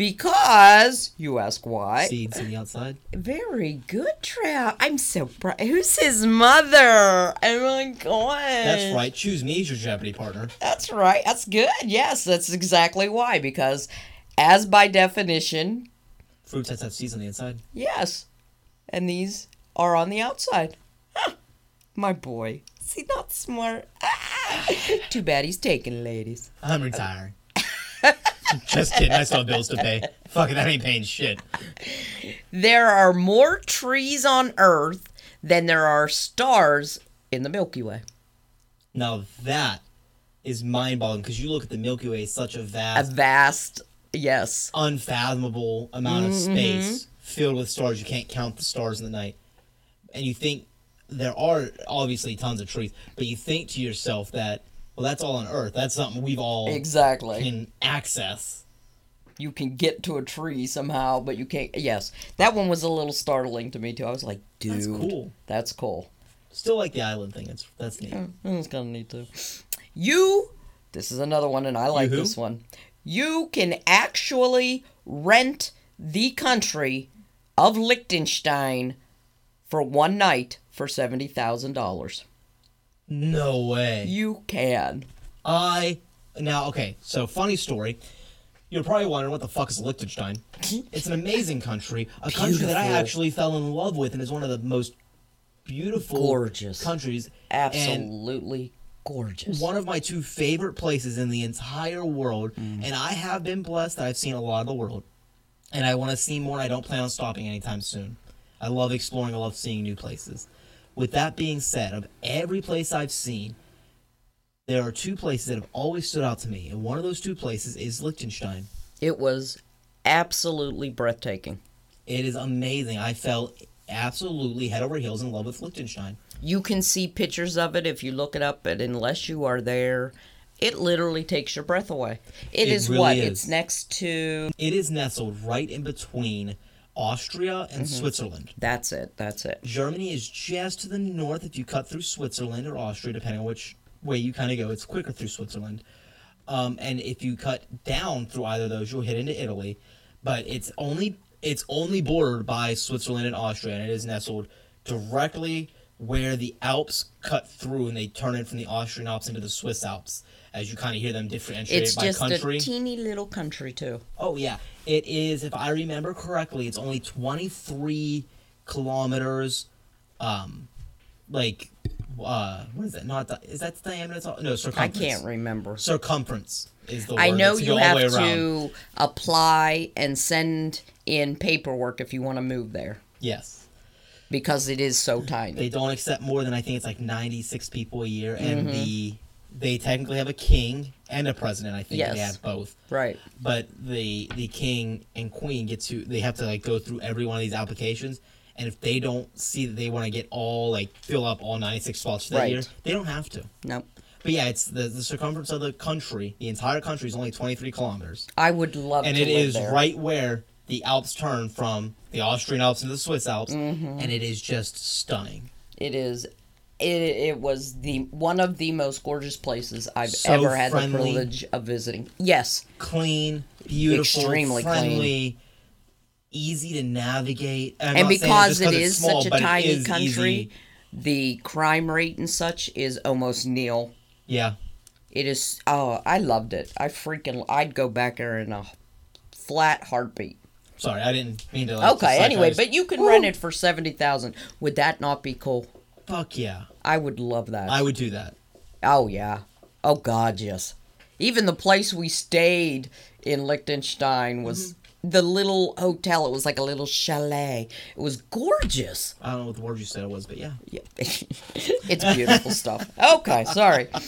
Because, you ask why? Seeds on the outside. Very good, Trout. I'm so proud. Who's his mother? Oh my god. That's right. Choose me as your Jeopardy partner. That's right. That's good. Yes, that's exactly why. Because, as by definition, Fruits has have seeds on the inside. yes. And these are on the outside. Huh. My boy. Is he not smart? Ah. Too bad he's taken, ladies. I'm retiring. Just kidding. I still have bills to pay. Fucking that ain't paying shit. There are more trees on Earth than there are stars in the Milky Way. Now that is mind-boggling because you look at the Milky Way, it's such a vast, A vast, yes. unfathomable amount of Mm-hmm. space filled with stars. You can't count the stars in the night, and you think there are obviously tons of trees, but you think to yourself that well, that's all on Earth. That's something we've all Exactly. can access. you can get to a tree somehow, but you can't. Yes, that one was a little startling to me too. I was like, dude, That's cool. That's cool. Still like the island thing. It's that's neat. That's kind of neat too. You, this is another one, and I like this one. You can actually rent the country of Liechtenstein for one night for seventy thousand dollars. No way. You can. I now okay. So funny story. You're probably wondering what the fuck is Liechtenstein. It's an amazing country, a country that I actually fell in love with, and is one of the most beautiful, Gorgeous. countries. Absolutely gorgeous. One of my two favorite places in the entire world, Mm. and I have been blessed that I've seen a lot of the world, and I want to see more. and I don't plan on stopping anytime soon. I love exploring. I love seeing new places. With that being said, of every place I've seen, there are two places that have always stood out to me, and one of those two places is Liechtenstein. It was absolutely breathtaking. It is amazing. I fell absolutely head over heels in love with Liechtenstein. You can see pictures of it if you look it up, but unless you are there, it literally takes your breath away. It is really what? is. It's next to. It is nestled right in between Austria and Mm-hmm. Switzerland. That's it. That's it. Germany is just to the north if you cut through Switzerland or Austria, depending on which way you kind of go. It's quicker through Switzerland. Um, and if you cut down through either of those, you'll hit into Italy. But it's only it's only bordered by Switzerland and Austria, and it is nestled directly where the Alps cut through and they turn it from the Austrian Alps into the Swiss Alps. As you kind of hear them differentiate It's by just country. a teeny little country too. Oh yeah, it is. If I remember correctly, it's only twenty three kilometers. Um, like, uh, what is that? Not the, is that the diameter? It's No, I can't remember. Circumference is the word. I know you go all the have to apply and send in paperwork if you want to move there Yes, because it is so tiny. they don't accept more than I think it's like ninety six people a year, and Mm-hmm. the they technically have a king and a president. I think Yes. they have both. right. but the the king and queen get to they have to like go through every one of these applications and if they don't see that they want to get all like fill up all 96 spots that Right. year they don't have to Nope. but yeah it's the, the circumference of the country the entire country is only 23 kilometers I would love and it is there. right where the alps turn from the austrian alps into the swiss alps Mm-hmm. and it is just stunning It is. It, it was the one of the most gorgeous places I've So ever had friendly. the privilege of visiting. Yes, clean beautiful Extremely clean. friendly easy to navigate I'm and because it's small, such a tiny country, easy. the crime rate and such is almost nil. yeah It is. Oh, I loved it. I freaking. I'd go back there in a flat heartbeat. Sorry, I didn't mean to. Like, Okay. Anyway, but you can Woo! rent it for seventy thousand. Would that not be cool? Fuck yeah, I would love that. I would do that. Oh yeah. Oh God, yes. Even the place we stayed in Liechtenstein was Mm-hmm. the little hotel. It was like a little chalet. It was gorgeous. I don't know what the word you said it was, but yeah. Yeah. it's beautiful stuff. Okay, sorry.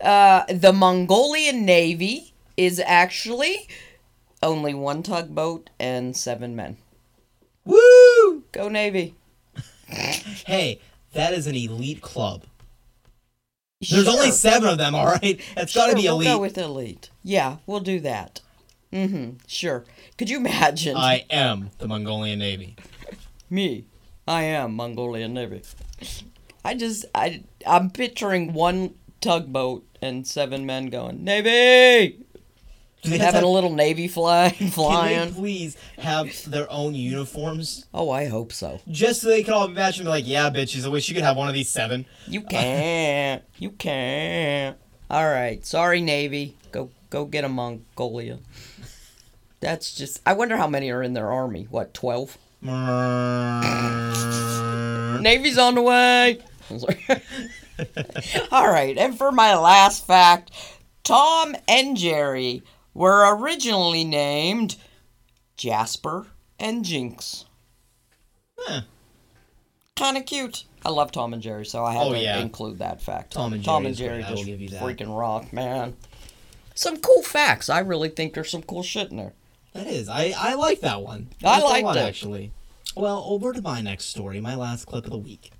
Uh, the Mongolian Navy is actually only one tugboat and seven men. Woo! Go Navy. Hey, that is an elite club. There's Sure. only seven of them. All right, that's got to Sure, be we'll elite. go with elite. Yeah, we'll do that. Mm-hmm. Sure. Could you imagine I am the Mongolian Navy. me? I am Mongolian Navy. I just I I'm picturing one tugboat and seven men going Navy, having have, a little Navy flag can they flying. please have their own uniforms, Oh, I hope so. just so they can all match and be like, "Yeah, bitches, I wish you could have one of these seven. You can't. You can't. All right. Sorry, Navy. Go go get a Mongolia. That's just. I wonder how many are in their army. What, 12? Navy's on the way. I'm sorry. All right. And for my last fact Tom and Jerry were originally named Jasper and Jinx. Huh. Kind of cute. I love Tom and Jerry, so I had Oh, to yeah. include that fact. Tom and Tom Jerry and Jerry just give you that. freaking rock, man. Some cool facts. I really think there's some cool shit in there. That is. I, I like that one. I like that liked one, it. actually. Well, over to my next story, my last clip of the week.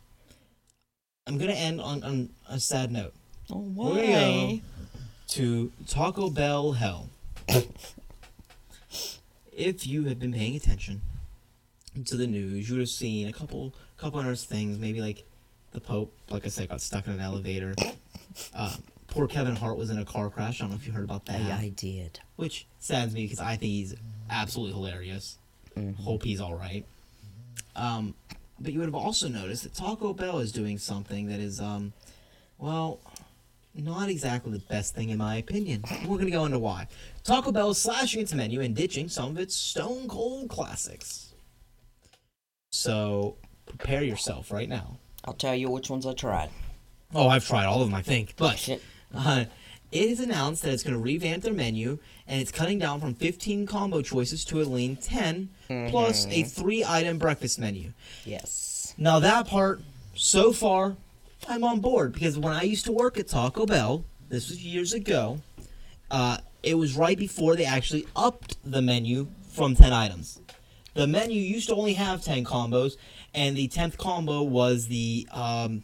I'm gonna end on, on a sad note. Oh, why? go. To Taco Bell hell. If you have been paying attention to the news, you would have seen a couple couple other things. Maybe like the Pope, like I said, got stuck in an elevator. Uh, poor Kevin Hart was in a car crash. I don't know if you heard about that I, I did. which saddens me because I think he's absolutely hilarious. Hope he's all right. Um, but you would have also noticed that Taco Bell is doing something that is, um, well, not exactly the best thing in my opinion. We're gonna go into why. Taco Bell is slashing its menu and ditching some of its stone cold classics. So prepare yourself right now. I'll tell you which ones I tried. Oh, I've tried all of them, I think, but uh, it is announced that it's going to revamp their menu and it's cutting down from 15 combo choices to a lean 10 plus a three item breakfast menu. Yes. Now, that part, so far, I'm on board because when I used to work at Taco Bell, this was years ago, uh, it was right before they actually upped the menu from 10 items. The menu used to only have 10 combos, and the 10th combo was the, um,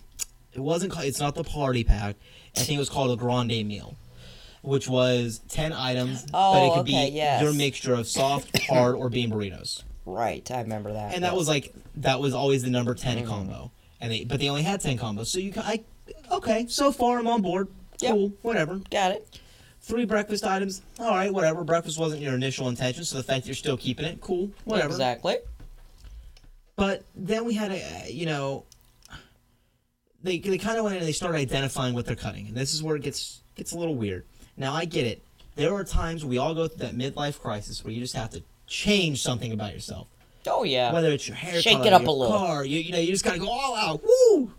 it wasn't, it's not the party pack. I think it was called a grande meal, which was 10 items, but it Oh, could okay, be yes. your mixture of soft, hard, or bean burritos Right, I remember that. and that was like that was always the number 10 Mm-hmm. combo and they but they only had 10 combos so you can i okay so far i'm on board Yep. cool whatever Got it. three breakfast items all right whatever breakfast wasn't your initial intention so the fact you're still keeping it cool whatever Exactly. but then we had a you know they they kind of went in and they started identifying what they're cutting, and this is where it gets gets a little weird. Now I get it. There are times we all go through that midlife crisis where you just have to change something about yourself. Oh yeah. Whether it's your hair, Shake color, it up your a little. car, you, you know, you just gotta go all out. Woo!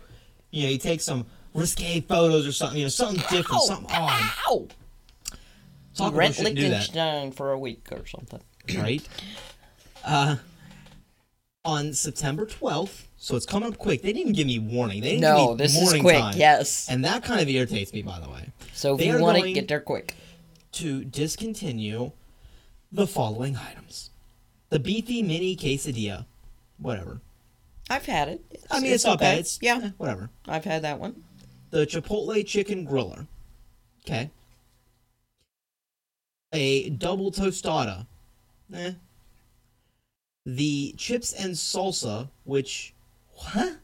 You know, you take some risque photos or something. You know, something different, Ow! something odd. Ow! Talk Rent. Liechtenstein for a week or something. right? Uh, on September 12th, so it's coming up quick. They didn't even give me warning. They didn't give No, me this is quick. time. Yes. And that kind of irritates me, by the way. So if They you want to get there quick. To discontinue the following items: the beefy mini quesadilla, whatever. I've had it. I mean, it's, not okay. bad. It's yeah, eh, whatever. I've had that one. The chipotle chicken griller. Okay. A double tostada. Eh. The chips and salsa, which what?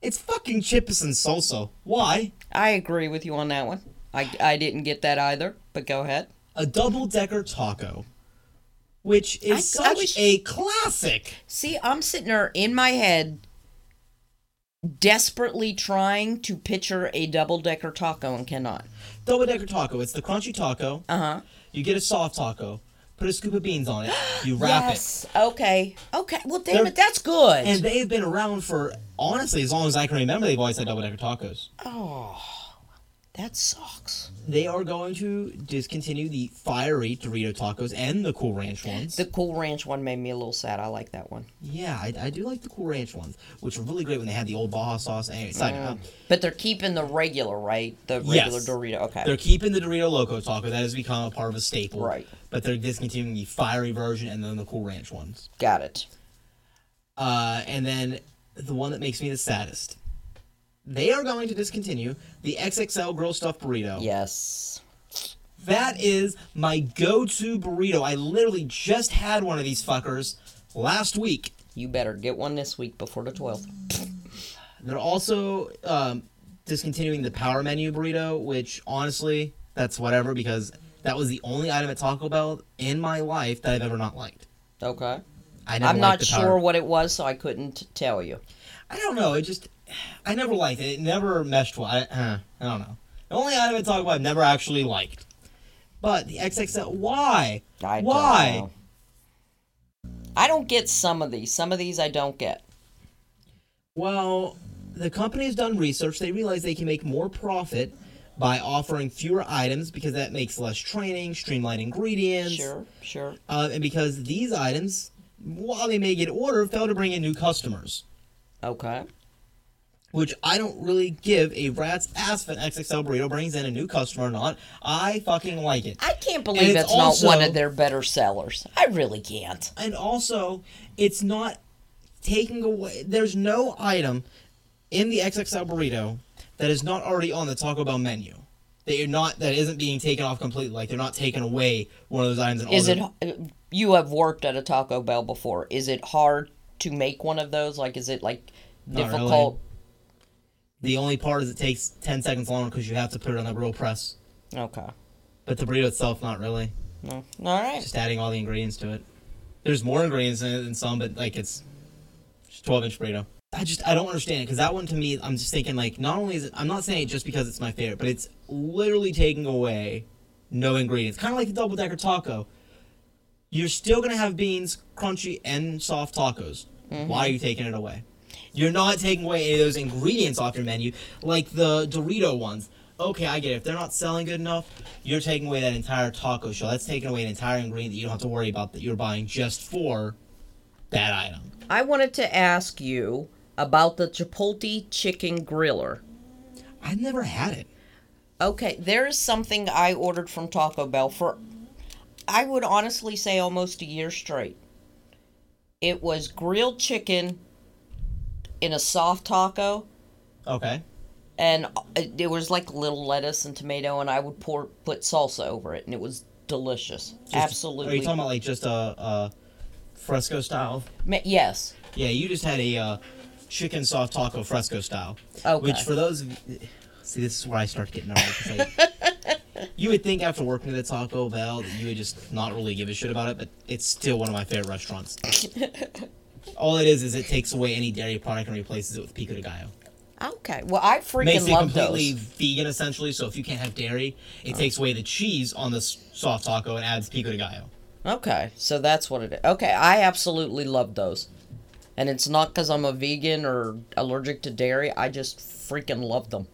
It's fucking chips and salsa. Why? I agree with you on that one. I, I didn't get that either, but go ahead. A double decker taco, which is such a classic. See, I'm sitting there in my head, desperately trying to picture a double decker taco and cannot. Double decker taco. It's the crunchy taco. Uh huh. You get a soft taco. Put a scoop of beans on it. You wrap it. Okay. Okay. Well, damn They're- it, that's good. And they've been around for honestly as long as I can remember. They've always had double decker tacos. oh, that sucks. They are going to discontinue the fiery Dorito tacos and the Cool Ranch ones. The Cool Ranch one made me a little sad. I like that one. yeah, I, I do like the Cool Ranch ones, which were really great when they had the old Baja sauce. Anyway, side note, But they're keeping the regular, right? The regular Yes. Dorito. Okay. they're keeping the Dorito Loco taco. That has become a part of a staple. Right. But they're discontinuing the fiery version and then the Cool Ranch ones. Got it. Uh, and then the one that makes me the saddest. They are going to discontinue the XXL Grilled Stuft Burrito. Yes. That is my go-to burrito. I literally just had one of these fuckers last week. You better get one this week before the 12th. They're also um, discontinuing the power menu burrito, which honestly, that's whatever because that was the only item at Taco Bell in my life that I've ever not liked. Okay. I never I'm not sure power- what it was, so I couldn't tell you. I don't know. It just, I never liked it. It never meshed well. I, uh, I don't know. The only item at Taco Bell, I've never actually liked. But the XXL, why? I don't why? I don't get some of these. Some of these I don't get. Well, the company has done research. They realize they can make more profit by offering fewer items because that makes less training, streamlined ingredients. Sure, sure. Uh, and because these items, while they may get ordered, fail to bring in new customers. Okay. Which I don't really give a rat's ass if an XXL burrito brings in a new customer or not. I fucking like it. I can't And believe it's that's not one of their better sellers. I really can't. And also, it's not taking away. There's no item in the XXL burrito that is not already on the Taco Bell menu. That you're not that isn't being taken off completely. Like they're not taking away one of those items. Is it? You have worked at a Taco Bell before. Is it hard to make one of those? Like, is it like difficult? The only part is it takes ten seconds longer because you have to put it on the grill press. Okay. But the burrito itself, not really. No. All right. Just adding all the ingredients to it. There's more ingredients in it than some, but like it's 12 inch burrito. I just I don't understand it because that one to me, I'm just thinking like not only is it I'm not saying it just because it's my favorite, but it's literally taking away no ingredients. Kind of like the double decker taco. You're still gonna have beans, crunchy and soft tacos. Mm-hmm. Why are you taking it away? You're not taking away any of those ingredients off your menu, like the Dorito ones. Okay, I get it. If they're not selling good enough, you're taking away that entire taco shell. That's taking away an entire ingredient that you don't have to worry about that you're buying just for that item. I wanted to ask you about the Chipotle chicken griller. I've never had it. Okay, there is something I ordered from Taco Bell for, I would honestly say almost a year straight. It was grilled chicken in a soft taco, Okay. and it, it was like little lettuce and tomato, and I would pour put salsa over it, and it was delicious. Just- Absolutely. Are you talking about like just a, a fresco style? Ma- yes. Yeah, you just had a uh, chicken soft taco fresco style. Okay. Which for those of you, see, this is where I start getting nervous. like, you would think after working at the Taco Bell that you would just not really give a shit about it, but it's still one of my favorite restaurants. All it is is it takes away any dairy product and replaces it with pico de gallo. Okay. Well, I freaking Makes it love completely those. vegan essentially. So if you can't have dairy, it takes away the cheese on the s- soft taco and adds pico de gallo. Okay, so that's what it is. Okay, I absolutely love those. And it's not because I'm a vegan or allergic to dairy. I just freaking love them.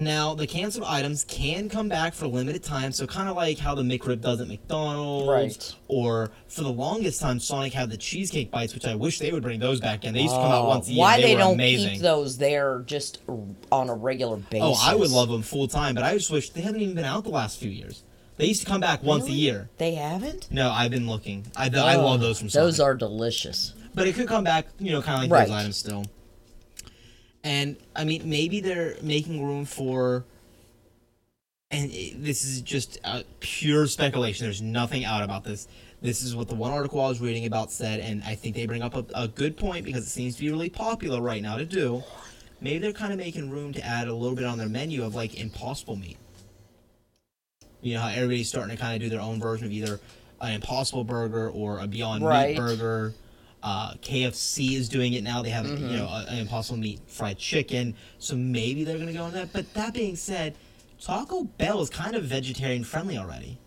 Now, the canceled items can come back for a limited time, so kind of like how the McRib does at McDonald's. Right. Or for the longest time, Sonic had the cheesecake bites, which I wish they would bring those back in. They used to come out Uh, once a year. why they, they were don't amazing. keep those there just on a regular basis? Oh, I would love them full time, but I just wish they haven't even been out the last few years. They used to come back once a year. They haven't. No, I've been looking. I, I Oh, love those from Sonic. Those are delicious. but it could come back, you know, kind of like Right. those items still. And I mean, maybe they're making room for. And it, this is just uh, pure speculation. There's nothing out about this. This is what the one article I was reading about said, and I think they bring up a, a good point because it seems to be really popular right now to do. Maybe they're kind of making room to add a little bit on their menu of like impossible meat. You know how everybody's starting to kind of do their own version of either an Impossible Burger or a Beyond Right. Meat Burger. Uh, KFC is doing it now. They have Mm-hmm. you know a- an Impossible Meat fried chicken. So maybe they're gonna go on that. But that being said, Taco Bell is kind of vegetarian friendly already.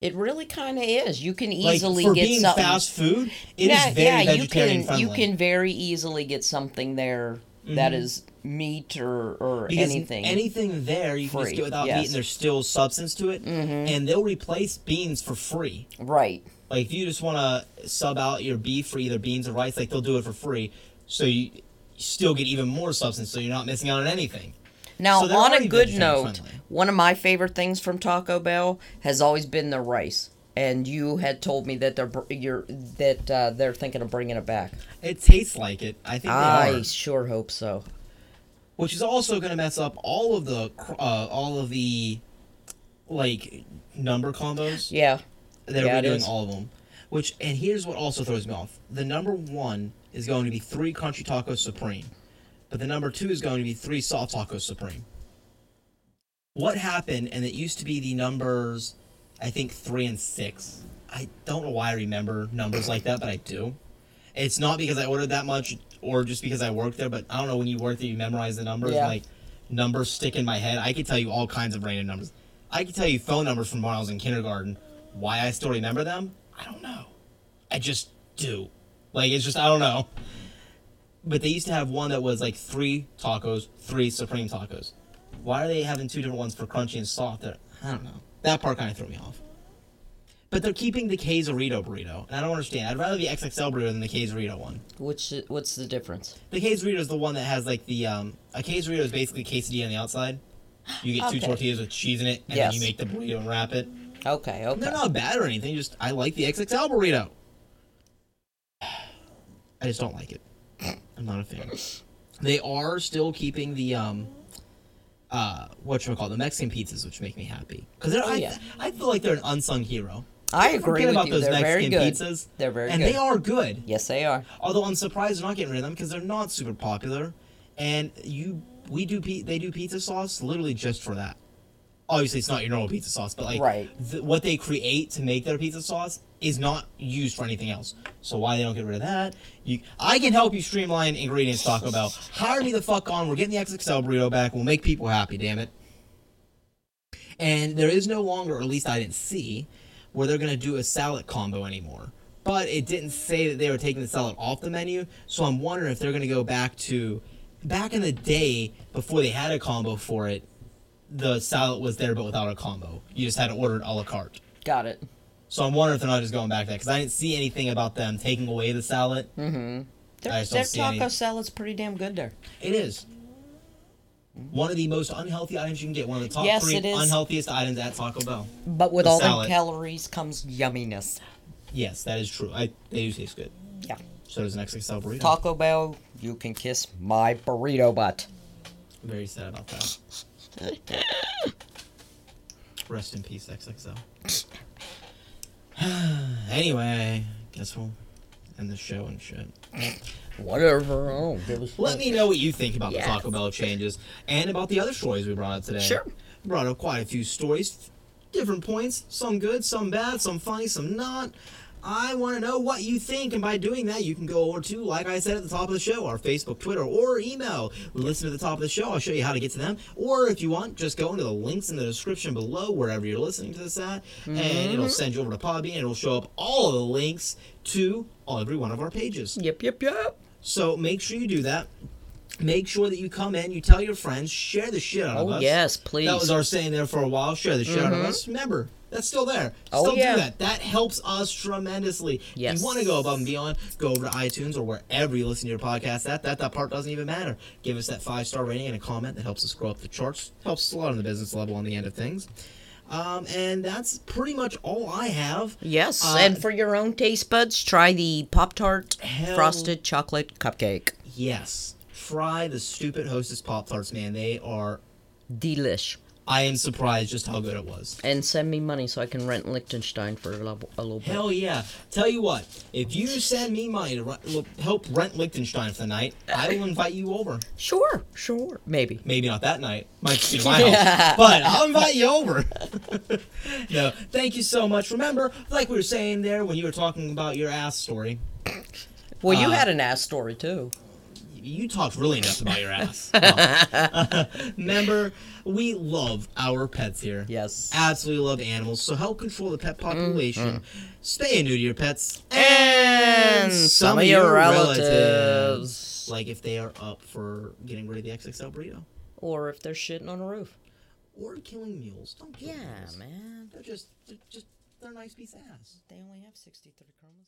It really kind of is. You can Like easily for get being something. fast food, it is yeah, very yeah, you vegetarian can friendly. you can very easily get something there that is meat or or Mm-hmm. Because anything. anything there you can just get without meat and there's still substance to it, Mhm. and they'll replace beans for free. right. Like if you just want to sub out your beef for either beans or rice, like they'll do it for free, so you still get even more substance, so you're not missing out on anything. Now, So on a good note, friendly. one of my favorite things from Taco Bell has always been the rice. And you had told me that they're you're that uh, they're thinking of bringing it back. It tastes like it. I think they I sure hope so. which is also going to mess up all of the uh, all of the like number combos. Yeah, They're Yeah, redoing all of them. Which and here's what also throws me off: the number one is going to be three crunchy tacos supreme, but the number two is going to be three soft tacos supreme. What happened? And it used to be the numbers, I think three and six. I don't know why I remember numbers like that, but I do. It's not because I ordered that much or just because I worked there, but I don't know when you work there, you memorize the numbers. Yeah. Like numbers stick in my head. I could tell you all kinds of random numbers. I could tell you phone numbers from when I was in kindergarten. Why I still remember them, I don't know. I just do. Like it's just I don't know. But they used to have one that was like three tacos, three supreme tacos. Why are they having two different ones for crunchy and soft? I don't know. That part kind of threw me off. But they're keeping the Quesarito burrito, and I don't understand. I'd rather the XXL burrito than the Quesarito one. which what's the difference? The quesadilla is the one that has like the um a quesadilla is basically quesadilla on the outside. You get two tortillas with cheese in it, and Yes. then you make the burrito and wrap it. Okay, okay. They're not bad or anything. Just I like the XXL burrito. I just don't like it. I'm not a fan. They are still keeping the um uh what you call the Mexican pizzas, which make me happy because they're Oh, I, yeah. I feel like they're an unsung hero. I agree with about you. those They're very good. pizzas. They're very and good. they are good. Yes, they are. Although I'm surprised they're not getting rid of them because they're not super popular, and you we do they do pizza sauce literally just for that. Obviously, it's not your normal pizza sauce, but like Right. th- what they create to make their pizza sauce is not used for anything else. So why they don't get rid of that? You, I can help you streamline ingredients. Taco Bell, hire me the fuck on. We're getting the XXL burrito back. We'll make people happy. Damn it. And there is no longer, or at least I didn't see, where they're going to do a salad combo anymore. But it didn't say that they were taking the salad off the menu, so I'm wondering if they're going to go back to back in the day before they had a combo for it. The salad was there, but without a combo. You just had to order it a la carte. Got it. So I'm wondering if they're not just going back to that because I didn't see anything about them taking away the salad. Mm-hmm. Their, I just don't their taco any- salad's pretty damn good there. It is one of the most unhealthy items you can get. One of the top Yes, three unhealthiest items at Taco Bell. But with The all salad. the calories comes yumminess. Yes, that is true. I they do taste good. Yeah. So does an XXL burrito. Taco Bell, you can kiss my burrito butt. Very sad about that. Rest in peace, XXL. anyway, guess we'll end the show and shit. Whatever. I don't give a shit. Let me know what you think about the Taco Bell changes and about the other stories we brought up today. Sure. We brought up quite a few stories, different points, some good, some bad, some funny, some not. I want to know what you think, and by doing that, you can go over to, like I said at the top of the show, our Facebook, Twitter, or email. Listen to the top of the show. I'll show you how to get to them. Or if you want, just go into the links in the description below, wherever you're listening to this at, and it'll mm-hmm. send you over to Podbean. and It'll show up all of the links to every one of our pages. Yep, yep, yep. So make sure you do that. Make sure that you come in, you tell your friends, share the shit out of Oh, us. yes, please. That was our saying there for a while. Share the shit out of us. Remember, that's still there. Oh, Still yeah. do that. That helps us tremendously. Yes. If you want to go above and beyond, go over to iTunes or wherever you listen to your podcast. That that that part doesn't even matter. Give us that five star rating and a comment that helps us grow up the charts. Helps us a lot on the business level on the end of things. Um, and that's pretty much all I have. Yes, Uh, and for your own taste buds, try the Pop Tart frosted chocolate cupcake. Yes. Try the stupid Hostess Pop Tarts, man. They are. Delish. I am surprised just how good it was. And send me money so I can rent Liechtenstein for a little, a little bit. Hell yeah. Tell you what, if you send me money to look, help rent Liechtenstein for the night, I will invite you over. Sure, sure. Maybe. Maybe not that night. Might be my house. But I'll invite you over. no, thank you so much. Remember, like we were saying there when you were talking about your ass story, Well, you Uh, had an ass story too. You talked really enough about your ass. No. Remember, we love our pets here. Yes. Absolutely love animals. So help control the pet mm-hmm. population. Stay new to your pets And some of your relatives. Like if they are up for getting rid of the XXL burrito. Or if they're shitting on a roof. Or killing mules. Don't kill Yeah, mules. man. They're just, they're just, they're nice piece of ass. They only have 63 chromosomes.